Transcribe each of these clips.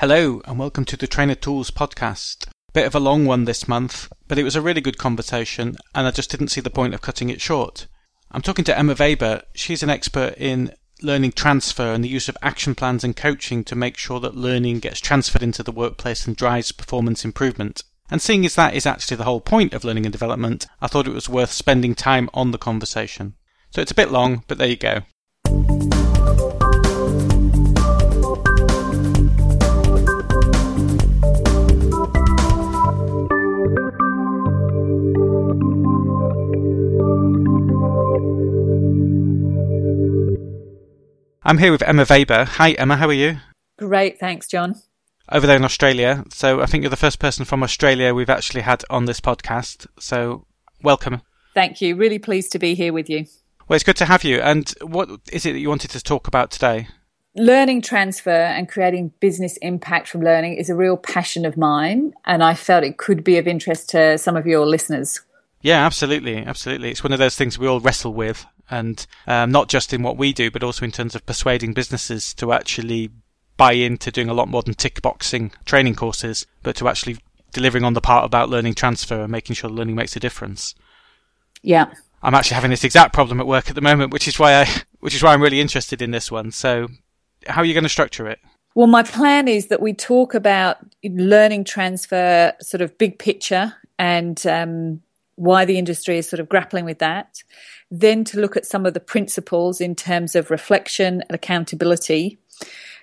Hello, and welcome to the Trainer Tools podcast. Bit of a long one this month, but it was a really good conversation, and I just didn't see the point of cutting it short. I'm talking to Emma Weber. She's an expert in learning transfer and the use of action plans and coaching to make sure that learning gets transferred into the workplace and drives performance improvement. And seeing as that is actually the whole point of learning and development, I thought it was worth spending time on the conversation. So it's a bit long, but there you go. I'm here with Emma Weber. Hi, Emma. How are you? Great, thanks, John. Over there in Australia. So I think you're the first person from Australia we've actually had on this podcast. So welcome. Thank you. Really pleased to be here with you. Well, it's good to have you. And what is it that you wanted to talk about today? Learning transfer and creating business impact from learning is a real passion of mine, and I felt it could be of interest to some of your listeners. Yeah, absolutely, absolutely. It's one of those things we all wrestle with, and um, not just in what we do, but also in terms of persuading businesses to actually buy into doing a lot more than tick boxing training courses, but to actually delivering on the part about learning transfer and making sure learning makes a difference. Yeah. I'm actually having this exact problem at work at the moment, which is why I, which is why I'm really interested in this one. So, how are you going to structure it? Well, my plan is that we talk about learning transfer, sort of big picture, and um, why the industry is sort of grappling with that. Then to look at some of the principles in terms of reflection and accountability.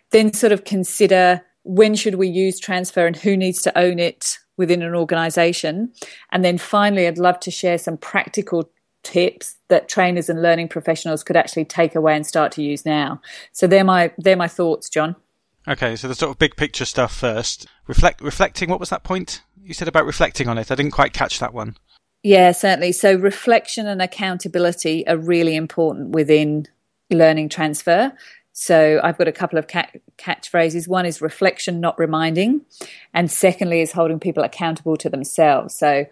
Then sort of consider when should we use transfer and who needs to own it within an organization. And then finally, I'd love to share some practical tips that trainers and learning professionals could actually take away and start to use now. So they're my they're my thoughts, John. Okay, so the sort of big picture stuff first. Reflect reflecting what was that point? You said about reflecting on it. I didn't quite catch that one. Yeah, certainly. So reflection and accountability are really important within learning transfer. So I've got a couple of catchphrases. One is reflection, not reminding. And secondly is holding people accountable to themselves. So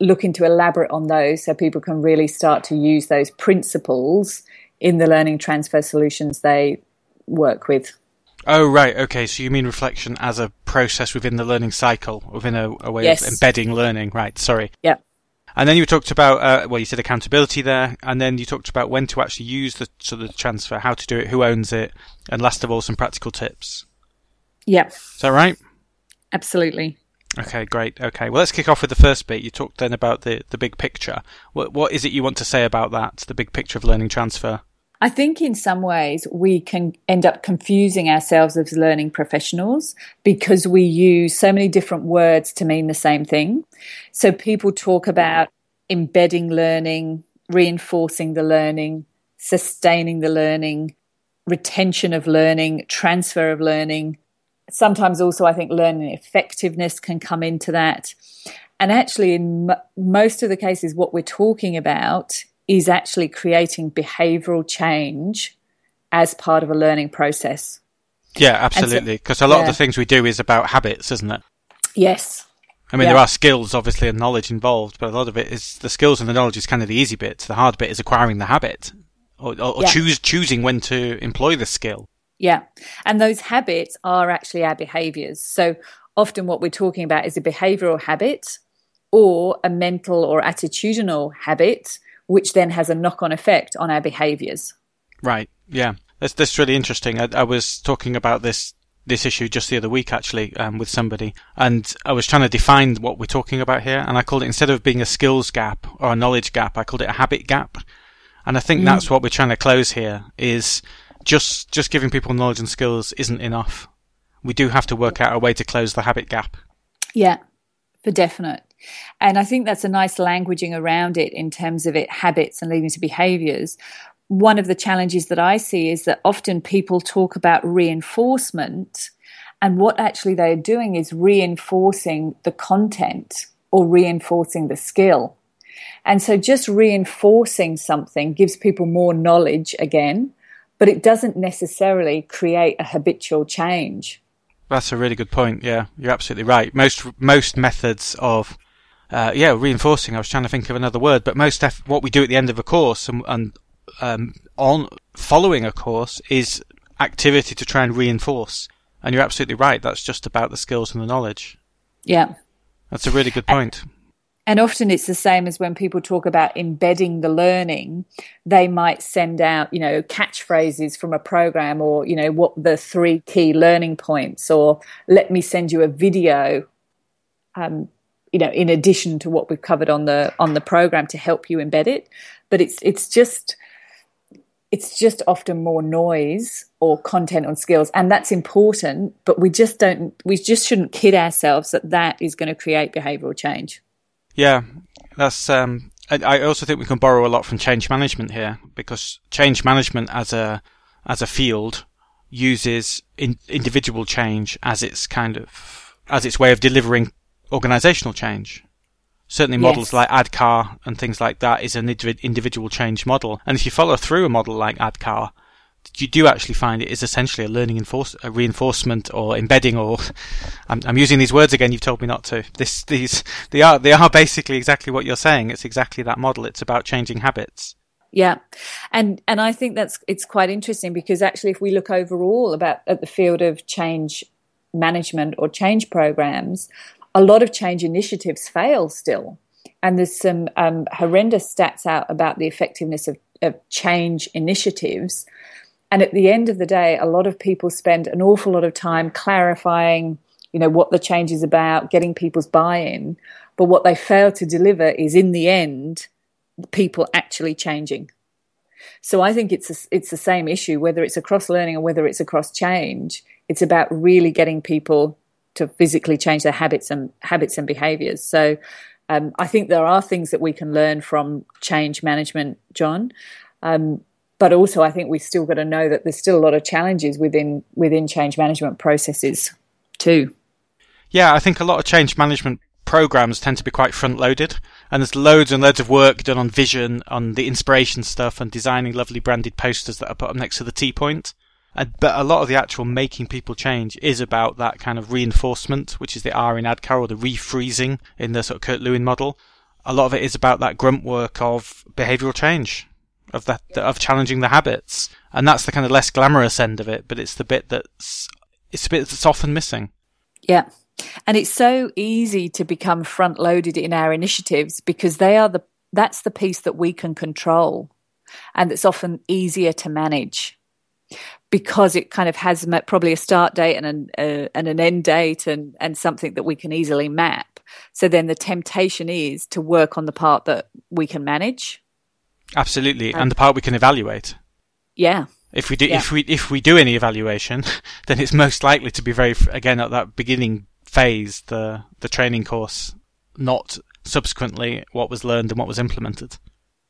looking to elaborate on those so people can really start to use those principles in the learning transfer solutions they work with. Oh, right. Okay. So you mean reflection as a process within the learning cycle, within a, a way yes. of embedding learning. Right. Sorry. Yeah. And then you talked about, uh, well, you said accountability there, and then you talked about when to actually use the sort of transfer, how to do it, who owns it, and last of all, some practical tips. Yeah. Is that right? Absolutely. Okay, great. Okay, well, let's kick off with the first bit. You talked then about the, the big picture. What, what is it you want to say about that, the big picture of learning transfer? I think in some ways we can end up confusing ourselves as learning professionals because we use so many different words to mean the same thing. So people talk about embedding learning, reinforcing the learning, sustaining the learning, retention of learning, transfer of learning. Sometimes also, I think learning effectiveness can come into that. And actually, in m- most of the cases, what we're talking about is actually creating behavioral change as part of a learning process. Yeah, absolutely. Because so, a lot yeah. of the things we do is about habits, isn't it? Yes. I mean, yeah. there are skills, obviously, and knowledge involved, but a lot of it is the skills and the knowledge is kind of the easy bit. The hard bit is acquiring the habit or, or, yeah. choose, choosing when to employ the skill. Yeah. And those habits are actually our behaviors. So often what we're talking about is a behavioral habit or a mental or attitudinal habit which then has a knock on effect on our behaviors. Right. Yeah. That's, that's really interesting. I, I was talking about this this issue just the other week actually um, with somebody, and I was trying to define what we're talking about here, and I called it instead of being a skills gap or a knowledge gap, I called it a habit gap, and I think mm. that's what we're trying to close here. Is just just giving people knowledge and skills isn't enough. We do have to work out a way to close the habit gap. Yeah, for definite. And I think that's a nice languaging around it in terms of it habits and leading to behaviors. One of the challenges that I see is that often people talk about reinforcement, and what actually they're doing is reinforcing the content or reinforcing the skill. And so just reinforcing something gives people more knowledge again, but it doesn't necessarily create a habitual change. That's a really good point. Yeah, you're absolutely right. Most most methods of uh, yeah reinforcing. I was trying to think of another word, but most eff- what we do at the end of a course and, and um, on following a course is activity to try and reinforce. And you're absolutely right. That's just about the skills and the knowledge. Yeah. That's a really good point. And often it's the same as when people talk about embedding the learning, they might send out, you know, catchphrases from a program or, you know, what the three key learning points, or let me send you a video, um, you know, in addition to what we've covered on the on the program to help you embed it. But it's it's just it's just often more noise or content on skills. And that's important but we just don't we just shouldn't kid ourselves that that is going to create behavioral change yeah, that's. Um, I, also think we can borrow a lot from change management here because change management as a as a field uses in, individual change as its kind of as its way of delivering organizational change. Certainly, models yes. like ADKAR and things like that is an individual change model. And if you follow through a model like ADKAR, you do actually find it is essentially a learning enforce, a reinforcement or embedding or I'm, I'm, using these words again you've told me not to. This these they are they are basically exactly what you're saying. It's exactly that model. It's about changing habits. Yeah. And and i think that's it's quite interesting because actually if we look overall about at the field of change management or change programs a lot of change initiatives fail still. And there's some um, horrendous stats out about the effectiveness of, of change initiatives and at the end of the day, a lot of people spend an awful lot of time clarifying, you know, what the change is about, getting people's buy-in. But what they fail to deliver is, in the end, people actually changing. So I think it's a, it's the same issue, whether it's across learning or whether it's across change. It's about really getting people to physically change their habits and habits and behaviors. So um, I think there are things that we can learn from change management, John. Um, but also I think we've still got to know that there's still a lot of challenges within within change management processes too. Yeah, I think a lot of change management programs tend to be quite front loaded and there's loads and loads of work done on vision, on the inspiration stuff and designing lovely branded posters that are put up next to the T point. And, but a lot of the actual making people change is about that kind of reinforcement, which is the R in ADKAR or the refreezing in the sort of Kurt Lewin model. A lot of it is about that grunt work of behavioral change of that of challenging the habits, and that's the kind of less glamorous end of it. But it's the bit that's it's a bit that's often missing. Yeah. And it's so easy to become front loaded in our initiatives because they are the that's the piece that we can control and it's often easier to manage because it kind of has probably a start date and an, uh, and an end date and, and something that we can easily map. So then the temptation is to work on the part that we can manage Absolutely, and the part we can evaluate. Yeah. If we do, yeah. if we if we do any evaluation, then it's most likely to be very again at that beginning phase, the the training course, not subsequently what was learned and what was implemented.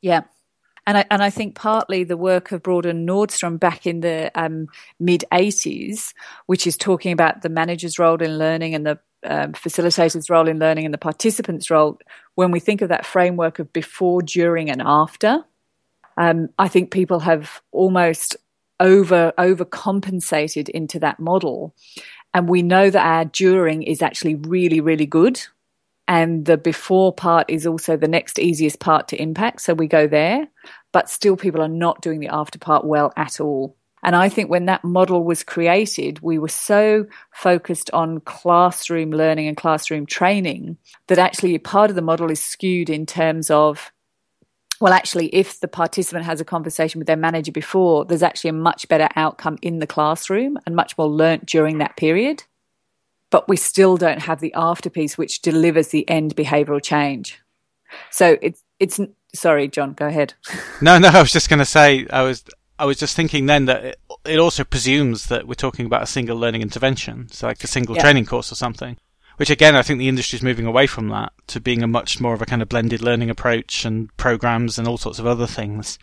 Yeah. And I, and I think partly the work of Broad and Newstrom back in the um, mid 80s, which is talking about the manager's role in learning and the um, facilitator's role in learning and the participant's role, when we think of that framework of before, during, and after, um, I think people have almost over overcompensated into that model, and we know that our during is actually really really good, and the before part is also the next easiest part to impact. So we go there, but still people are not doing the after part well at all. And I think when that model was created, we were so focused on classroom learning and classroom training that actually part of the model is skewed in terms of well, actually, if the participant has a conversation with their manager before, there's actually a much better outcome in the classroom and much more learnt during that period. But we still don't have the after piece which delivers the end behavioral change. So it's it's sorry, John, go ahead. No, no, I was just going to say I was I was just thinking then that it, it, also presumes that we're talking about a single learning intervention, so like a single yeah. training course or something. Which again, I think the industry is moving away from that to being a much more of a kind of blended learning approach and programs and all sorts of other things,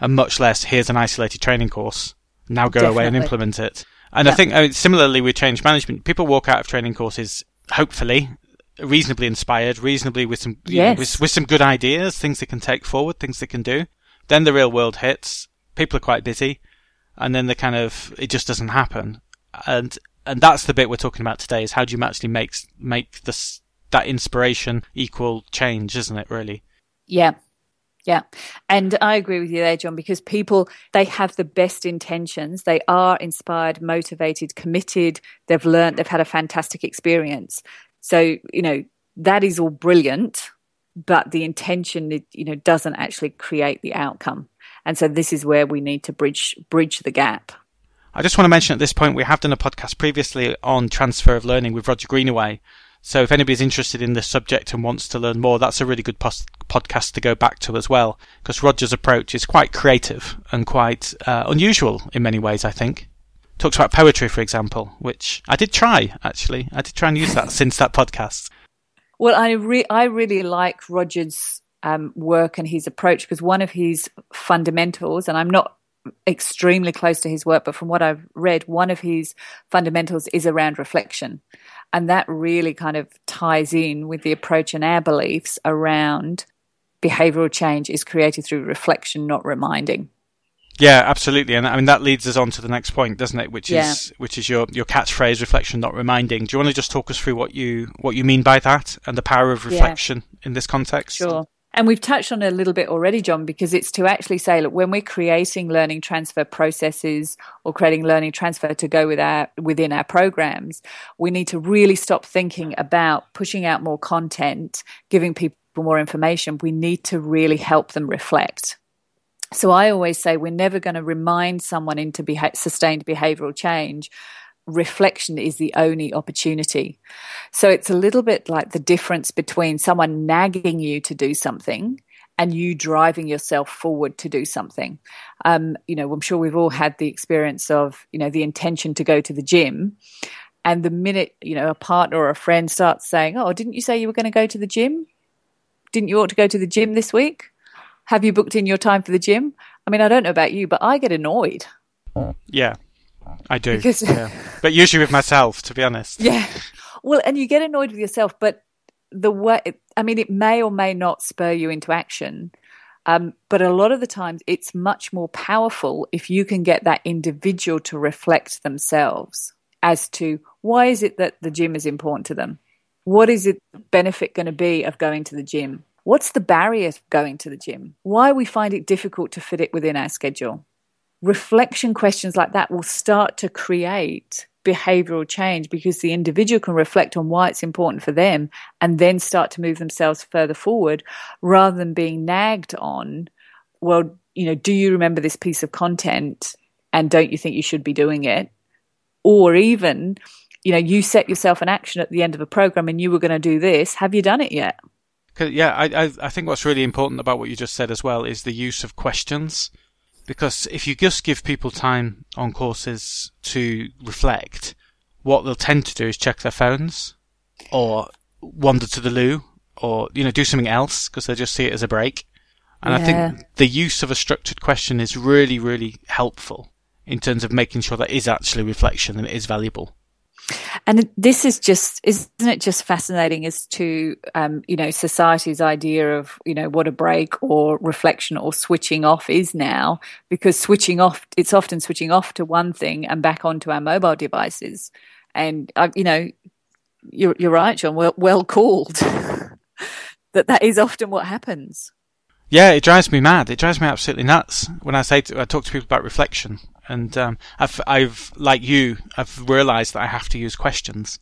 and much less here's an isolated training course. Now go Definitely. away and implement it. And yeah. I think I mean, similarly with change management, people walk out of training courses hopefully reasonably inspired, reasonably with some yes. know, with, with some good ideas, things they can take forward, things they can do. Then the real world hits, people are quite busy, and then the kind of it just doesn't happen, and and that's the bit we're talking about today is how do you actually make make this that inspiration equal change, isn't it? Really? Yeah, Yeah. And I agree with you there, John, because people, they have the best intentions. They are inspired, motivated, committed. They've learned, they've had a fantastic experience. So, you know, that is all brilliant, but the intention, you know, doesn't actually create the outcome. And so this is where we need to bridge, bridge the gap. I just want to mention at this point, we have done a podcast previously on transfer of learning with Roger Greenaway. So if anybody's interested in this subject and wants to learn more, that's a really good pos- podcast to go back to as well, because Roger's approach is quite creative and quite uh, unusual in many ways, I think. Talks about poetry, for example, which I did try, actually. I did try and use that since that podcast. Well, I, re- I really like Roger's um, work and his approach because one of his fundamentals, and I'm not extremely close to his work, but from what I've read, one of his fundamentals is around reflection. And that really kind of ties in with the approach and our beliefs around behavioral change is created through reflection, not reminding. Yeah, absolutely, and I mean that leads us on to the next point, doesn't it? Which yeah. is which is your your catchphrase: reflection, not reminding. Do you want to just talk us through what you what you mean by that and the power of reflection yeah. in this context? Sure. And we've touched on it a little bit already, John, because it's to actually say, look, when we're creating learning transfer processes or creating learning transfer to go with our, within our programs, we need to really stop thinking about pushing out more content, giving people more information. We need to really help them reflect. So I always say we're never going to remind someone into beha- sustained behavioral change reflection is the only opportunity. So it's a little bit like the difference between someone nagging you to do something and you driving yourself forward to do something. Um, you know, I'm sure we've all had the experience of, you know, the intention to go to the gym. And the minute, you know, a partner or a friend starts saying, Oh, didn't you say you were going to go to the gym? Didn't you ought to go to the gym this week? Have you booked in your time for the gym? I mean, I don't know about you, but I get annoyed. Yeah. I do. Because, yeah. But usually with myself, to be honest. Yeah. Well, and you get annoyed with yourself, but the way, I mean, it may or may not spur you into action. Um, but a lot of the times it's much more powerful if you can get that individual to reflect themselves as to why is it that the gym is important to them? What is it benefit going to be of going to the gym? What's the barrier of going to the gym? Why we find it difficult to fit it within our schedule? Reflection questions like that will start to create behavioral change because the individual can reflect on why it's important for them and then start to move themselves further forward rather than being nagged on well you know do you remember this piece of content and don't you think you should be doing it? Or even you know you set yourself an action at the end of a program and you were going to do this. Have you done it yet? Yeah I, I i think what's really important about what you just said as well is the use of questions because if you just give people time on courses to reflect, what they'll tend to do is check their phones or wander to the loo or, you know, do something else because they just see it as a break. And yeah. I think the use of a structured question is really, really helpful in terms of making sure that is actually reflection and it is valuable. And this is just, isn't it just fascinating as to, um, you know, society's idea of, you know, what a break or reflection or switching off is now, because switching off, it's often switching off to one thing and back onto our mobile devices. And, uh, you know, you're, you're right, John, well, well called that that is often what happens. Yeah, it drives me mad. It drives me absolutely nuts when I say to, I talk to people about reflection and um, I've, I've, like you, I've realised that I have to use questions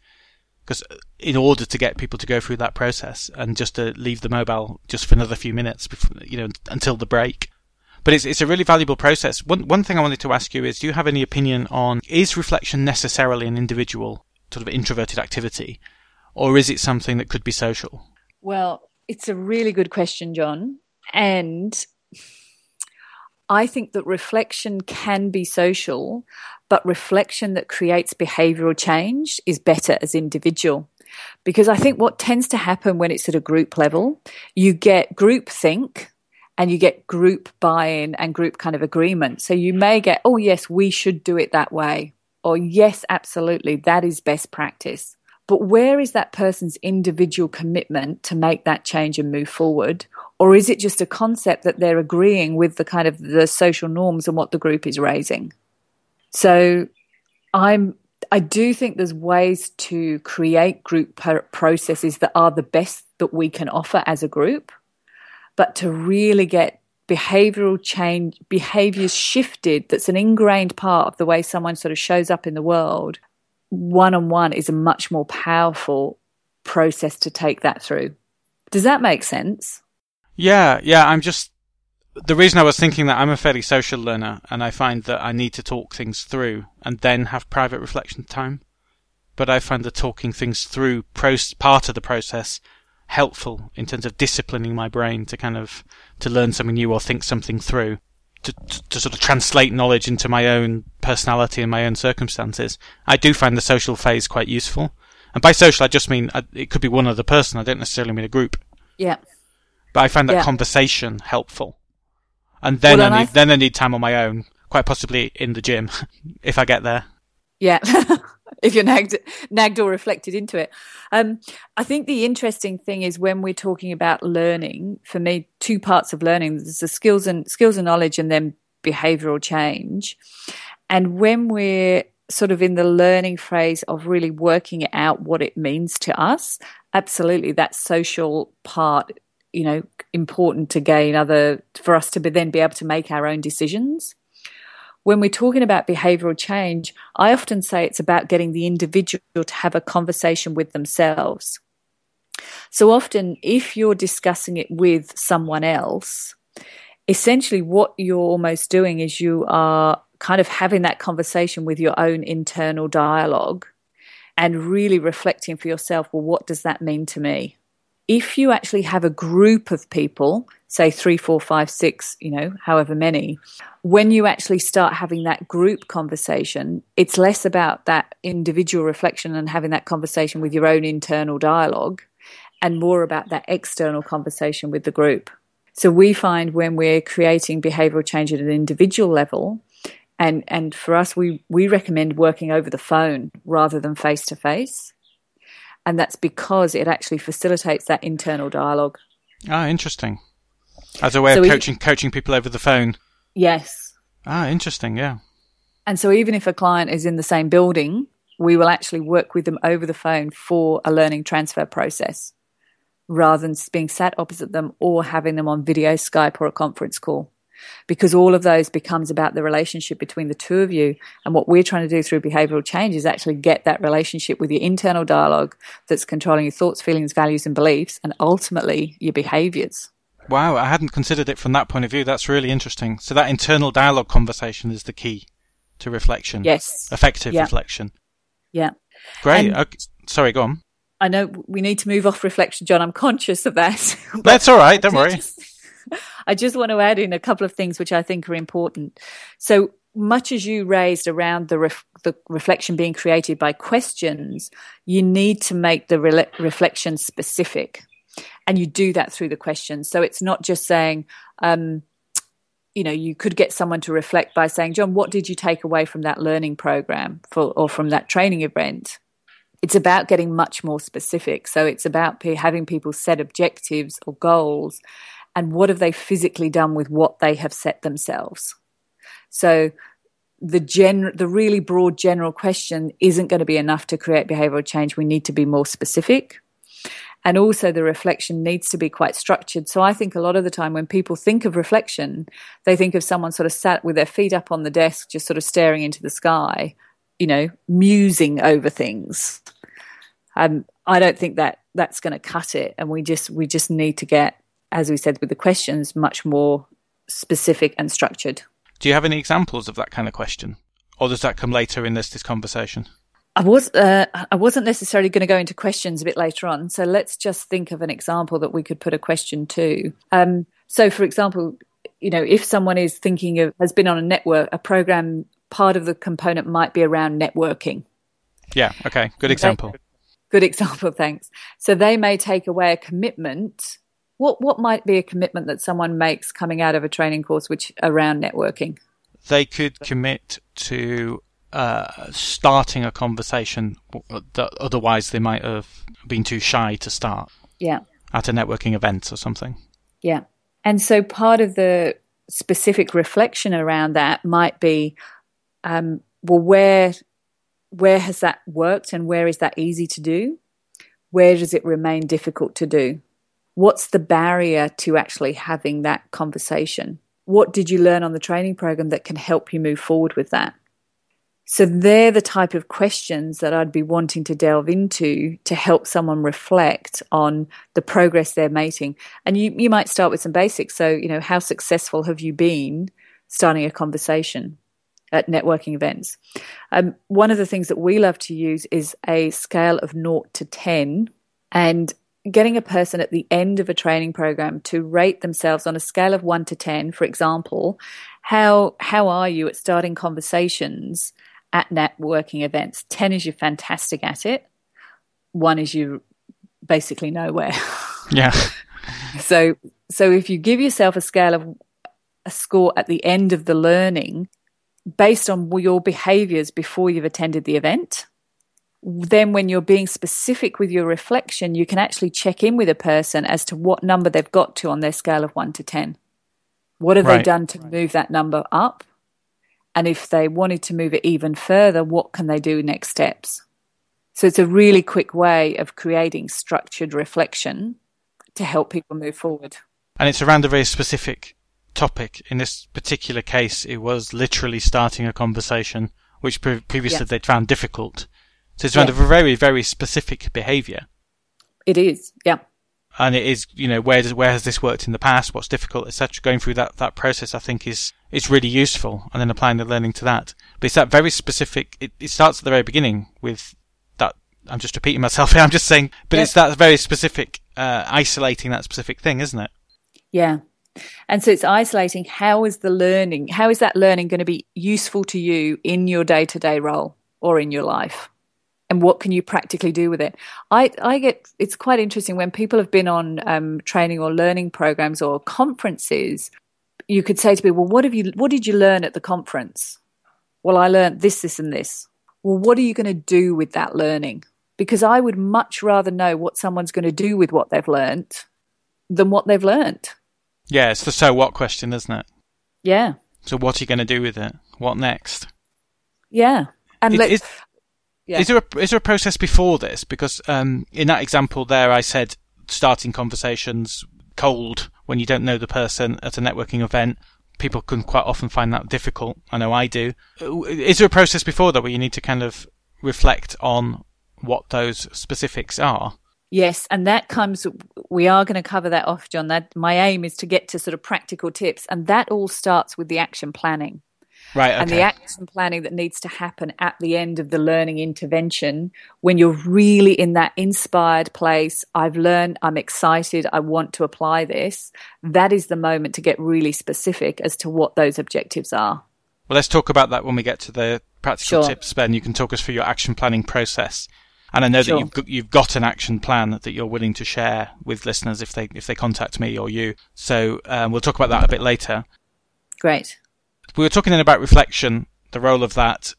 because in order to get people to go through that process and just to leave the mobile just for another few minutes, before, you know, until the break. But it's it's a really valuable process. One one thing I wanted to ask you is, do you have any opinion on is reflection necessarily an individual sort of introverted activity, or is it something that could be social? Well, it's a really good question, John, and I think that reflection can be social, but reflection that creates behavioral change is better as individual. Because I think what tends to happen when it's at a group level, you get group think and you get group buy in and group kind of agreement. So you may get, oh, yes, we should do it that way. Or, yes, absolutely, that is best practice. But where is that person's individual commitment to make that change and move forward? Or is it just a concept that they're agreeing with the kind of the social norms and what the group is raising? So I'm I do think there's ways to create group processes that are the best that we can offer as a group. but to really get behavioral change, behaviors shifted, that's an ingrained part of the way someone sort of shows up in the world, one on one is a much more powerful process to take that through. Does that make sense? Yeah, yeah. I'm just the reason I was thinking that I'm a fairly social learner, and I find that I need to talk things through and then have private reflection time. But I find the talking things through part of the process helpful in terms of disciplining my brain to kind of to learn something new or think something through. To, to, sort of translate knowledge into my own personality and my own circumstances. I do find the social phase quite useful. And by social, I just mean uh, it could be one other person. I don't necessarily mean a group. Yeah. But I find that yeah. conversation helpful. And then well, I need, th- then I need time on my own, quite possibly in the gym, if I get there. Yeah. if you're nagged, nagged or reflected into it. Um, I think the interesting thing is when we're talking about learning, for me, two parts of learning, there's the skills and skills and knowledge and then behavioral change. And when we're sort of in the learning phase of really working out what it means to us, absolutely that social part, you know, important to gain other for us to be, then be able to make our own decisions when we're talking about behavioral change, I often say it's about getting the individual to have a conversation with themselves. So often, if you're discussing it with someone else, essentially what you're almost doing is you are kind of having that conversation with your own internal dialogue and really reflecting for yourself well, what does that mean to me? If you actually have a group of people, say three, four, five, six, you know, however many, when you actually start having that group conversation, it's less about that individual reflection and having that conversation with your own internal dialogue and more about that external conversation with the group. So we find when we're creating behavioral change at an individual level, and, and for us, we, we recommend working over the phone rather than face to face. And that's because it actually facilitates that internal dialogue. Ah, interesting. As a way so of coaching coaching people over the phone. Yes. Ah, interesting. Yeah. And so even if a client is in the same building, we will actually work with them over the phone for a learning transfer process rather than being sat opposite them or having them on video Skype or a conference call. Because all of those becomes about the relationship between the two of you. And what we're trying to do through behavioral change is actually get that relationship with your internal dialogue that's controlling your thoughts, feelings, values, and beliefs, and ultimately your behaviors. Wow, I hadn't considered it from that point of view. That's really interesting. So that internal dialogue conversation is the key to reflection. Yes. Effective yeah. reflection. Yeah. Great. Okay. Sorry, go on. I know we need to move off reflection, John. I'm conscious of that. That's all right. Don't worry. Just, I just want to add in a couple of things which I think are important. So much as you raised around the, ref, the reflection being created by questions, you need to make the re- reflection specific and you do that through the questions. So it's not just saying, um, you know, you could get someone to reflect by saying, John, what did you take away from that learning program for, or from that training event? It's about getting much more specific. So it's about having people set objectives or goals and what have they physically done with what they have set themselves. So the gen the really broad general question isn't going to be enough to create behavioral change. We need to be more specific and also the reflection needs to be quite structured. So I think a lot of the time when people think of reflection, they think of someone sort of sat with their feet up on the desk, just sort of staring into the sky, you know, musing over things. Um, I don't think that that's going to cut it, and we just we just need to get, as we said with the questions, much more specific and structured. Do you have any examples of that kind of question, or does that come later in this this conversation? I was uh, I wasn't necessarily going to go into questions a bit later on, so let's just think of an example that we could put a question to. Um, so, for example, you know, if someone is thinking of has been on a network, a program, part of the component might be around networking. Yeah. Okay. Good example. Good example. Thanks. So they may take away a commitment. What what might be a commitment that someone makes coming out of a training course which around networking? They could commit to uh, starting a conversation that otherwise they might have been too shy to start. Yeah. At a networking event or something. Yeah. And so part of the specific reflection around that might be um, well, where where has that worked and where is that easy to do? Where does it remain difficult to do? What's the barrier to actually having that conversation? What did you learn on the training program that can help you move forward with that? So they're the type of questions that I'd be wanting to delve into to help someone reflect on the progress they're making. And you, you might start with some basics. So, you know, how successful have you been starting a conversation at networking events? Um, one of the things that we love to use is a scale of naught to 10 and getting a person at the end of a training program to rate themselves on a scale of 1 to 10 for example how how are you at starting conversations at networking events. 10 is you're fantastic at it, one is you basically nowhere. Yeah. so so if you give yourself a scale of a score at the end of the learning based on your behaviors before you've attended the event, then when you're being specific with your reflection, you can actually check in with a person as to what number they've got to on their scale of 1 to 10. What have right. they done to move that number up? And if they wanted to move it even further, what can they do next steps? So it's a really quick way of creating structured reflection to help people move forward. And it's around a very specific topic. In this particular case, it was literally starting a conversation, which pre- previously they'd found difficult. So it's around a very, very specific behaviour. It is, yeah. And it is you know where does where has this worked in the past? What's difficult etc going through that that process i think is is really useful. And then applying the learning to that. But it's that very specific it, it starts at the very beginning with that i'm just repeating myself here i'm just saying but yep. it's that very specific uh, isolating that specific thing isn't it? Yeah. And so it's isolating how is the learning how is that learning going to be useful to you in your day-to-day role or in your life and what can you practically do with it? I, I get it's quite interesting when people have been on um, training or learning programs or conferences. You could say to me, "Well, what have you? What did you learn at the conference?" Well, I learned this, this, and this. Well, what are you going to do with that learning? Because I would much rather know what someone's going to do with what they've learned than what they've learned. Yeah, it's the so what question, isn't it? Yeah. So what are you going to do with it? What next? Yeah. And it, let's, yeah. Is there a, is there a process before this? Because um, in that example there, I said starting conversations cold when you don't know the person at a networking event. People can quite often find that difficult. I know I do. Is there a process before that where you need to kind of reflect on what those specifics are? Yes, and that comes. We are going to cover that off, John. That my aim is to get to sort of practical tips, and that all starts with the action planning. Right. Okay. And the action planning that needs to happen at the end of the learning intervention when you're really in that inspired place. I've learned, I'm excited, I want to apply this. That is the moment to get really specific as to what those objectives are. Well, let's talk about that when we get to the practical sure. tips, Ben. You can talk us through your action planning process. And I know sure. that you've got, you've got an action plan that you're willing to share with listeners if they if they contact me or you. So um, we'll talk about that a bit later. Great we were talking then about reflection, the role of that.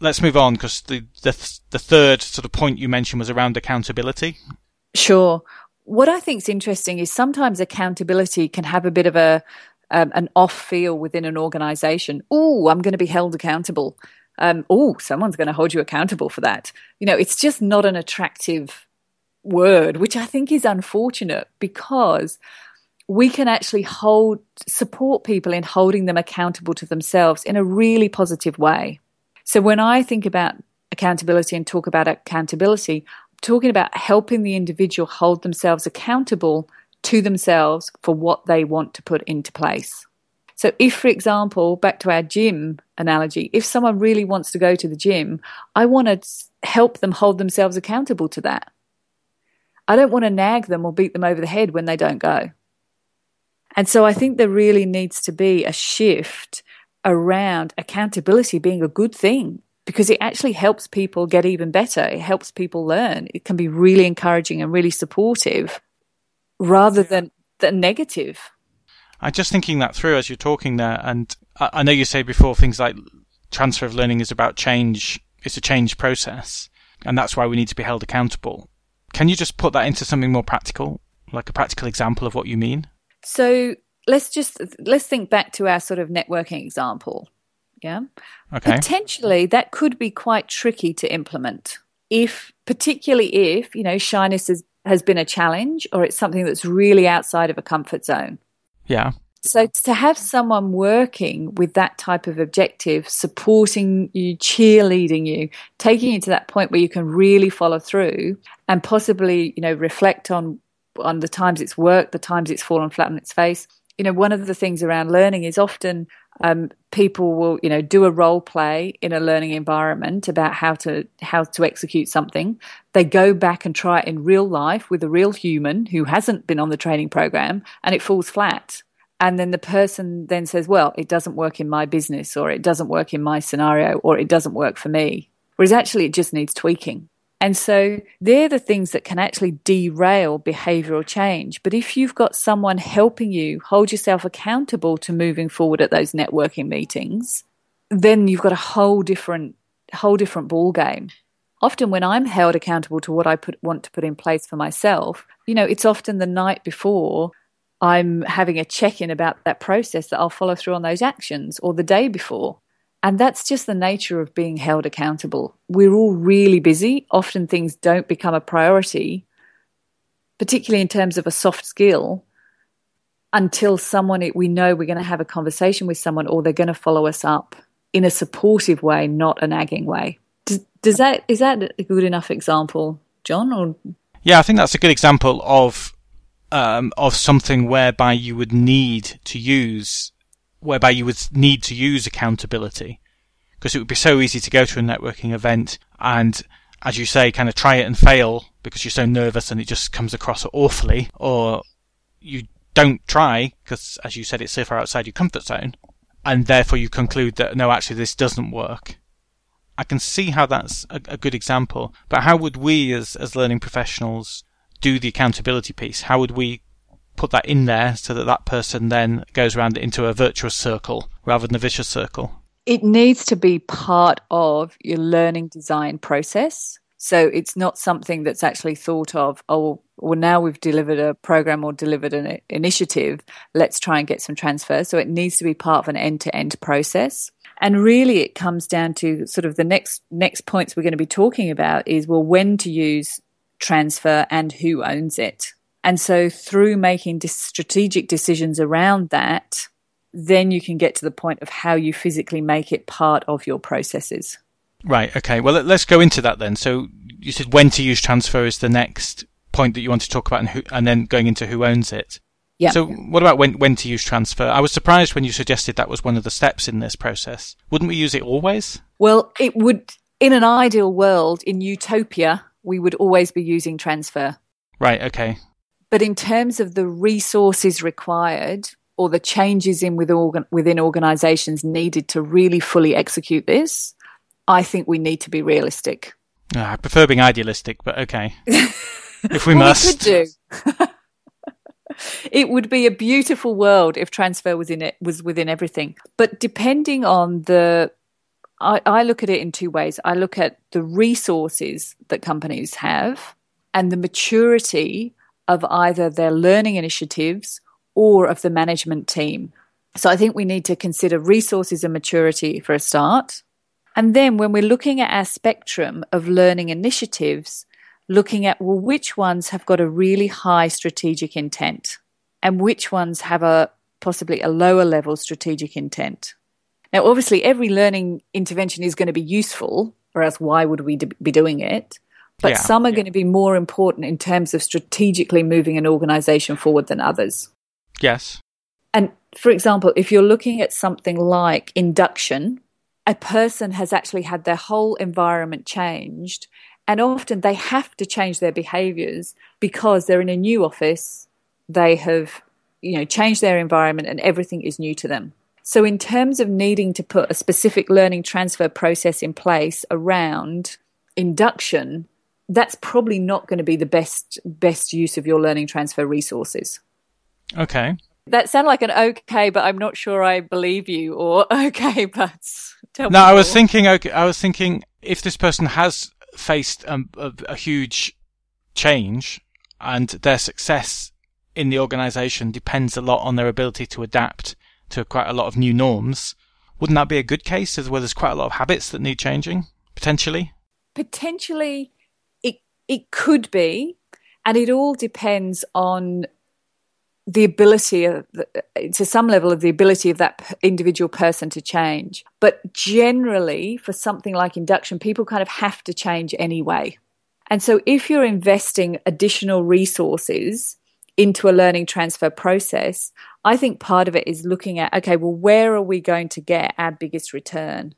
Let's move on because the, the the third sort of point you mentioned was around accountability. Sure. What I think is interesting is sometimes accountability can have a bit of a um, an off feel within an organization. Oh, I'm going to be held accountable. Um, oh, someone's going to hold you accountable for that. You know, it's just not an attractive word, which I think is unfortunate because we can actually hold support people in holding them accountable to themselves in a really positive way. So when I think about accountability and talk about accountability, I'm talking about helping the individual hold themselves accountable to themselves for what they want to put into place. So if for example, back to our gym analogy, if someone really wants to go to the gym, I want to help them hold themselves accountable to that. I don't want to nag them or beat them over the head when they don't go. And so I think there really needs to be a shift around accountability being a good thing because it actually helps people get even better. It helps people learn. It can be really encouraging and really supportive rather than, than negative. I'm just thinking that through as you're talking there. And I know you say before things like transfer of learning is about change, it's a change process. And that's why we need to be held accountable. Can you just put that into something more practical, like a practical example of what you mean? So let's just let's think back to our sort of networking example. Yeah. Okay. Potentially that could be quite tricky to implement if particularly if, you know, shyness is has been a challenge or it's something that's really outside of a comfort zone. Yeah. So to have someone working with that type of objective, supporting you, cheerleading you, taking you to that point where you can really follow through and possibly, you know, reflect on on the times it's worked, the times it's fallen flat on its face. You know, one of the things around learning is often um, people will, you know, do a role play in a learning environment about how to how to execute something. They go back and try it in real life with a real human who hasn't been on the training program, and it falls flat and then the person then says, well, it doesn't work in my business, or it doesn't work in my scenario, or it doesn't work for me. Whereas actually, it just needs tweaking. And so they're the things that can actually derail behavioral change. But if you've got someone helping you hold yourself accountable to moving forward at those networking meetings, then you've got a whole different whole different ball game. Often when I'm held accountable to what I put, want to put in place for myself, you know, it's often the night before I'm having a check in about that process that I'll follow through on those actions or the day before. And that's just the nature of being held accountable. We're all really busy. Often things don't become a priority, particularly in terms of a soft skill, until someone we know we're going to have a conversation with someone or they're going to follow us up in a supportive way, not a nagging way. Does, does that is that a good enough example, John? Or yeah, I think that's a good example of um, of something whereby you would need to use, whereby you would need to use accountability, because it would be so easy to go to a networking event and, as you say, kind of try it and fail because you're so nervous and it just comes across awfully, or you don't try because, as you said, it's so far outside your comfort zone, and therefore you conclude that no, actually, this doesn't work. I can see how that's a, a good example, but how would we, as as learning professionals, do the accountability piece? How would we put that in there so that that person then goes around into a virtuous circle rather than a vicious circle? It needs to be part of your learning design process. So it's not something that's actually thought of, oh, well, now we've delivered a program or delivered an initiative, let's try and get some transfer. So it needs to be part of an end to end process. And really, it comes down to sort of the next next points we're going to be talking about is well, when to use transfer and who owns it. And so, through making strategic decisions around that, then you can get to the point of how you physically make it part of your processes. Right. Okay. Well, let's go into that then. So, you said when to use transfer is the next point that you want to talk about, and, who, and then going into who owns it. Yeah. So, what about when when to use transfer? I was surprised when you suggested that was one of the steps in this process. Wouldn't we use it always? Well, it would. In an ideal world, in utopia, we would always be using transfer. Right, okay. But in terms of the resources required or the changes in with organ- within organizations needed to really fully execute this, I think we need to be realistic. Oh, I prefer being idealistic, but okay. if we must. We could do. it would be a beautiful world if transfer was in it was within everything. But depending on the I, I look at it in two ways. I look at the resources that companies have and the maturity of either their learning initiatives or of the management team. So I think we need to consider resources and maturity for a start. And then when we're looking at our spectrum of learning initiatives, looking at, well, which ones have got a really high strategic intent and which ones have a possibly a lower level strategic intent. Now, obviously, every learning intervention is going to be useful, or else why would we be doing it? But yeah, some are yeah. going to be more important in terms of strategically moving an organization forward than others. Yes. And for example, if you're looking at something like induction, a person has actually had their whole environment changed. And often they have to change their behaviors because they're in a new office. They have, you know, changed their environment and everything is new to them. So, in terms of needing to put a specific learning transfer process in place around induction, that's probably not going to be the best best use of your learning transfer resources. Okay. That sounded like an okay, but I'm not sure I believe you, or okay, but tell no. I was thinking. Okay, I was thinking if this person has faced um, a, a huge change and their success in the organization depends a lot on their ability to adapt to quite a lot of new norms. Wouldn't that be a good case as well as quite a lot of habits that need changing, potentially? Potentially, it, could be. And it all depends on the ability of, to some level of the ability of that individual person to change. But generally, for something like induction, people kind of have to change anyway. And so if you're investing additional resources into a learning transfer process, I think part of it is looking at, okay, well, where are we going to get our biggest return?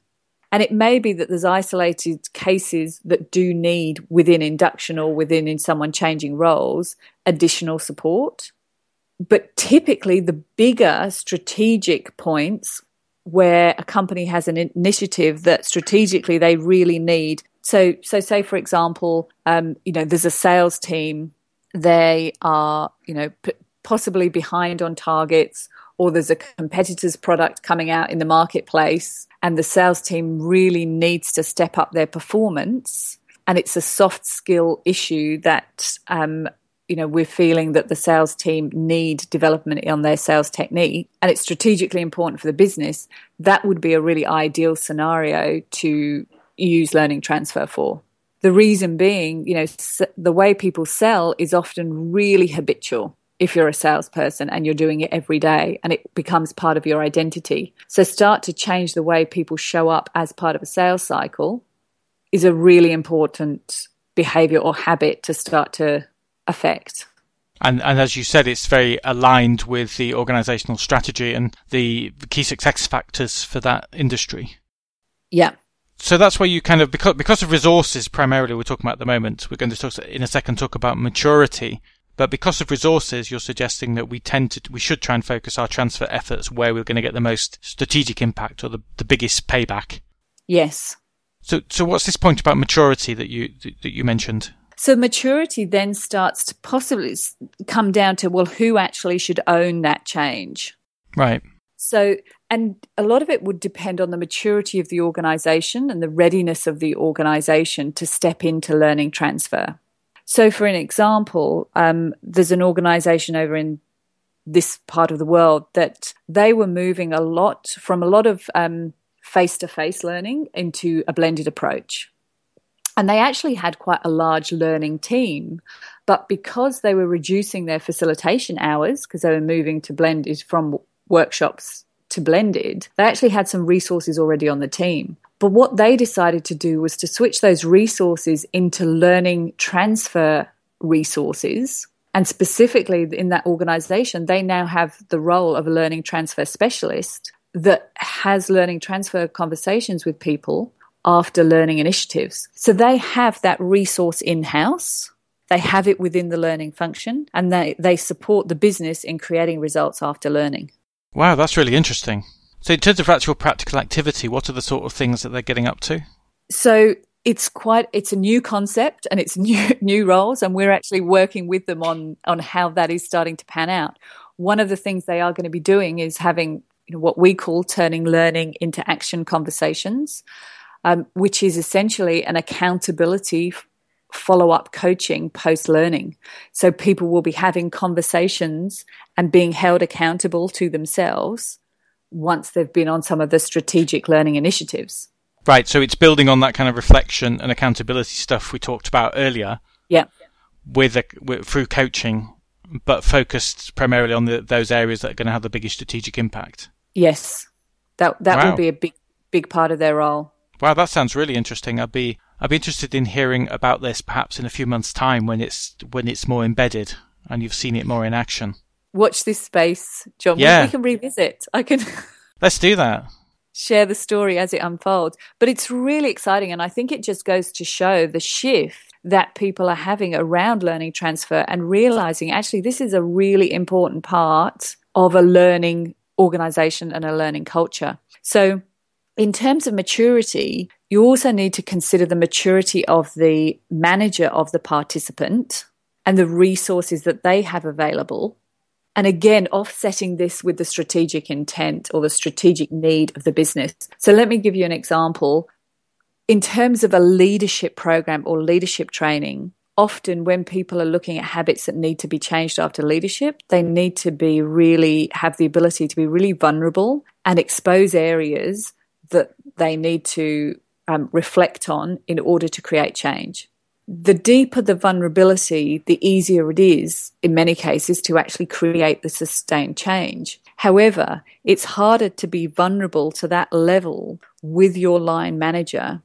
And it may be that there's isolated cases that do need within induction or within in someone changing roles additional support. But typically, the bigger strategic points where a company has an initiative that strategically they really need. So, so say for example, um, you know, there's a sales team. They are, you know, p- possibly behind on targets, or there's a competitor's product coming out in the marketplace, and the sales team really needs to step up their performance. And it's a soft skill issue that um, you know we're feeling that the sales team need development on their sales technique. And it's strategically important for the business. That would be a really ideal scenario to use learning transfer for. The reason being you know the way people sell is often really habitual if you're a salesperson and you're doing it every day and it becomes part of your identity so start to change the way people show up as part of a sales cycle is a really important behavior or habit to start to affect. And, and as you said, it's very aligned with the organizational strategy and the key success factors for that industry. Yeah. So that's where you kind of because because of resources primarily we're talking about at the moment. We're going to talk in a second talk about maturity, but because of resources, you're suggesting that we tend to we should try and focus our transfer efforts where we're going to get the most strategic impact or the, the biggest payback. Yes. So so what's this point about maturity that you that you mentioned? So maturity then starts to possibly come down to, well, who actually should own that change? Right. So, and a lot of it would depend on the maturity of the organization and the readiness of the organization to step into learning transfer. So, for an example, um, there's an organization over in this part of the world that they were moving a lot from a lot of face to face learning into a blended approach. And they actually had quite a large learning team. But because they were reducing their facilitation hours, because they were moving to blended from workshops to blended, they actually had some resources already on the team. But what they decided to do was to switch those resources into learning transfer resources. And specifically in that organization, they now have the role of a learning transfer specialist that has learning transfer conversations with people after learning initiatives. So they have that resource in house. They have it within the learning function and they, they support the business in creating results after learning. Wow, that's really interesting. So, in terms of actual practical activity, what are the sort of things that they're getting up to? So, it's quite it's a new concept and it's new new roles and we're actually working with them on on how that is starting to pan out one of the things they are going to be doing is having you know, what we call turning learning into action conversations um, which is essentially an accountability follow up coaching post learning. So people will be having conversations and being held accountable to themselves once they've been on some of the strategic learning initiatives. Right. So it's building on that kind of reflection and accountability stuff we talked about earlier. Yeah. With, a, with through coaching, but focused primarily on the, those areas that are going to have the biggest strategic impact. Yes, that that wow. will be a big big part of their role. Wow, that sounds really interesting. I'd be I'd be interested in hearing about this perhaps in a few months' time when it's when it's more embedded and you've seen it more in action. Watch this space, John. Yeah. We can revisit. I can Let's do that. Share the story as it unfolds. But it's really exciting and I think it just goes to show the shift that people are having around learning transfer and realizing actually this is a really important part of a learning organization and a learning culture. So in terms of maturity, you also need to consider the maturity of the manager of the participant and the resources that they have available. And again, offsetting this with the strategic intent or the strategic need of the business. So let me give you an example. In terms of a leadership program or leadership training, often when people are looking at habits that need to be changed after leadership, they need to be really have the ability to be really vulnerable and expose areas that they need to um, reflect on in order to create change. The deeper the vulnerability, the easier it is, in many cases, to actually create the sustained change. However, it's harder to be vulnerable to that level with your line manager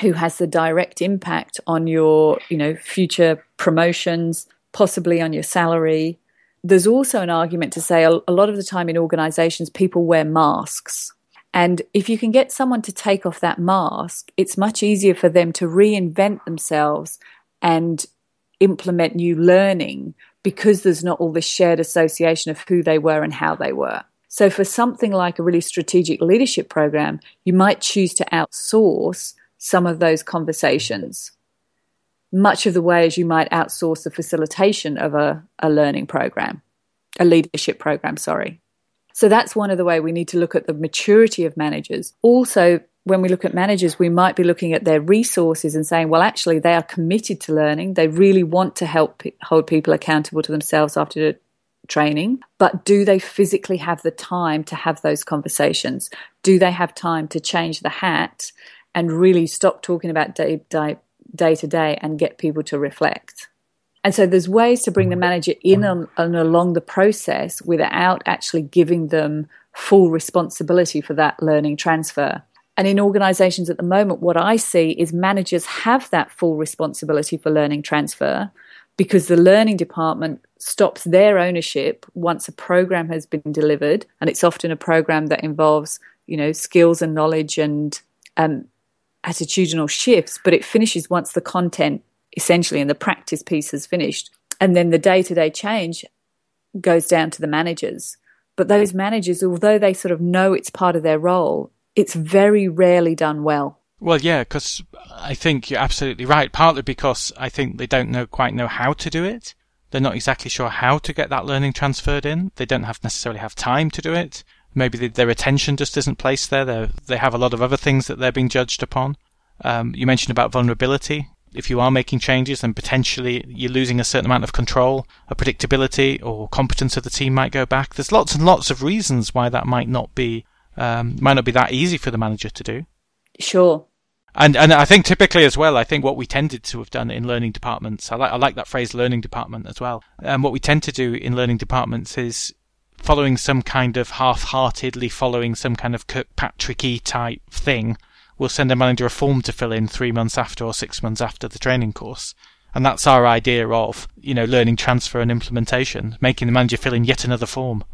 who has the direct impact on your, you know, future promotions, possibly on your salary. There's also an argument to say a, lot of the time in organizations, people wear masks. And if you can get someone to take off that mask, it's much easier for them to reinvent themselves and implement new learning because there's not all this shared association of who they were and how they were. So, for something like a really strategic leadership program, you might choose to outsource some of those conversations, much of the way as you might outsource the facilitation of a, a learning program, a leadership program, sorry. So that's one of the way we need to look at the maturity of managers. Also, when we look at managers, we might be looking at their resources and saying, well, actually, they are committed to learning. They really want to help hold people accountable to themselves after training, but do they physically have the time to have those conversations? Do they have time to change the hat and really stop talking about day, day, day to day and get people to reflect. And so there's ways to bring the manager in and, and along the process without actually giving them full responsibility for that learning transfer. And in organizations at the moment, what I see is managers have that full responsibility for learning transfer because the learning department stops their ownership once a program has been delivered. And it's often a program that involves, you know, skills and knowledge and um, attitudinal shifts, but it finishes once the content essentially and the practice piece is finished. And then the day to day change goes down to the managers. But those managers, although they sort of know it's part of their role, it's very rarely done well. Well, yeah, because I think you're absolutely right. Partly because I think they don't know quite know how to do it. They're not exactly sure how to get that learning transferred in. They don't have necessarily have time to do it. Maybe their attention just isn't placed there. They they have a lot of other things that they're being judged upon. Um, you mentioned about vulnerability. If you are making changes, then potentially you're losing a certain amount of control, a predictability, or competence of the team might go back. There's lots and lots of reasons why that might not be um, might not be that easy for the manager to do. Sure. And and I think typically as well, I think what we tended to have done in learning departments, I like I like that phrase learning department as well. And what we tend to do in learning departments is following some kind of half-heartedly following some kind of Kirkpatricky type thing, we'll send a manager a form to fill in three months after or six months after the training course. And that's our idea of, you know, learning transfer and implementation, making the manager fill in yet another form.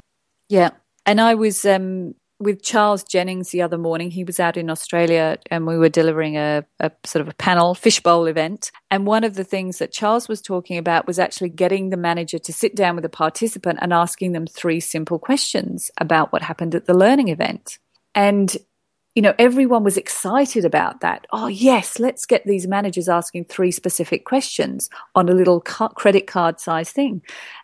Yeah. And I was um, with Charles Jennings the other morning. He was out in Australia and we were delivering a, a, sort of a panel fishbowl event. And one of the things that Charles was talking about was actually getting the manager to sit down with a participant and asking them three simple questions about what happened at the learning event. And you know, everyone was excited about that. Oh, yes, let's get these managers asking three specific questions on a little credit card size thing.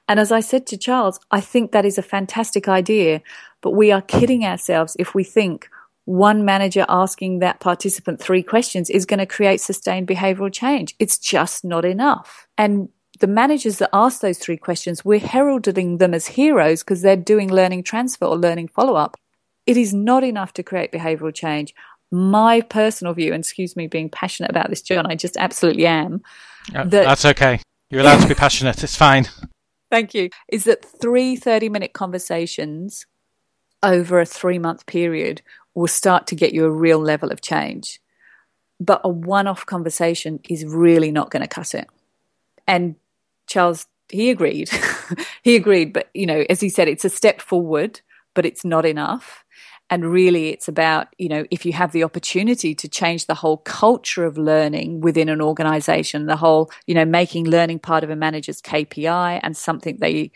And as I said to Charles, I think that is a fantastic idea, but we are kidding ourselves if we think one manager asking that participant three questions is going to create sustained behavioral change. It's just not enough. And the managers that ask those three questions, we're heralding them as heroes because they're doing learning transfer or learning follow up. It is not enough to create behavioral change. My personal view, and excuse me being passionate about this, John, I just absolutely am. That, that's okay. You're allowed to be passionate. It's fine. Thank you. Is that three 30 minute conversations over a three month period will start to get you a real level of change. But a one off conversation is really not going to cut it. And Charles, he agreed. he agreed. But, you know, as he said, it's a step forward, but it's not enough. And really, it's about, you know, if you have the opportunity to change the whole culture of learning within an organization, the whole, you know, making learning part of a manager's KPI and something they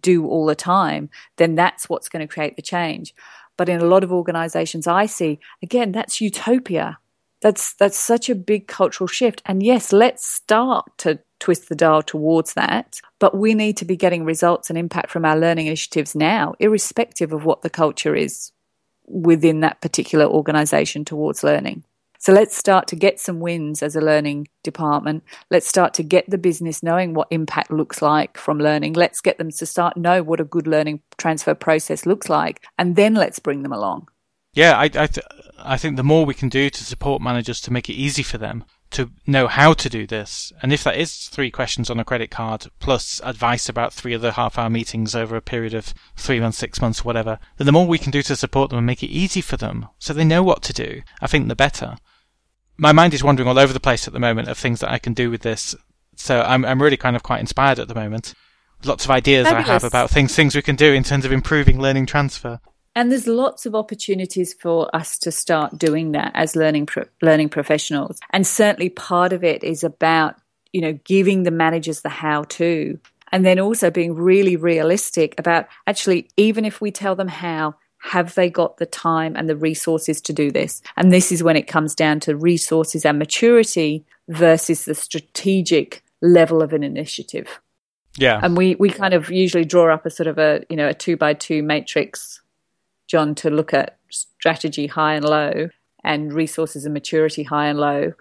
do all the time, then that's what's going to create the change. But in a lot of organizations I see, again, that's utopia. That's that's such a big cultural shift. And yes, let's start to twist the dial towards that. But we need to be getting results and impact from our learning initiatives now, irrespective of what the culture is within that particular organization towards learning. So let's start to get some wins as a learning department. Let's start to get the business knowing what impact looks like from learning. Let's get them to start know what a good learning transfer process looks like, and then let's bring them along. Yeah, I I, th- I think the more we can do to support managers to make it easy for them to know how to do this. And if that is three questions on a credit card plus advice about three other half hour meetings over a period of three months, six months, whatever, then the more we can do to support them and make it easy for them so they know what to do, I think the better. My mind is wandering all over the place at the moment of things that I can do with this. So I'm, I'm really kind of quite inspired at the moment. Lots of ideas Fabulous. I have about things, things we can do in terms of improving learning transfer. And there's lots of opportunities for us to start doing that as learning pro- learning professionals. And certainly part of it is about, you know, giving the managers the how to and then also being really realistic about actually even if we tell them how have they got the time and the resources to do this? And this is when it comes down to resources and maturity versus the strategic level of an initiative. Yeah. And we, we kind of usually draw up a sort of a, you know, a two by two matrix John, to look at strategy high and low and resources and maturity high and low,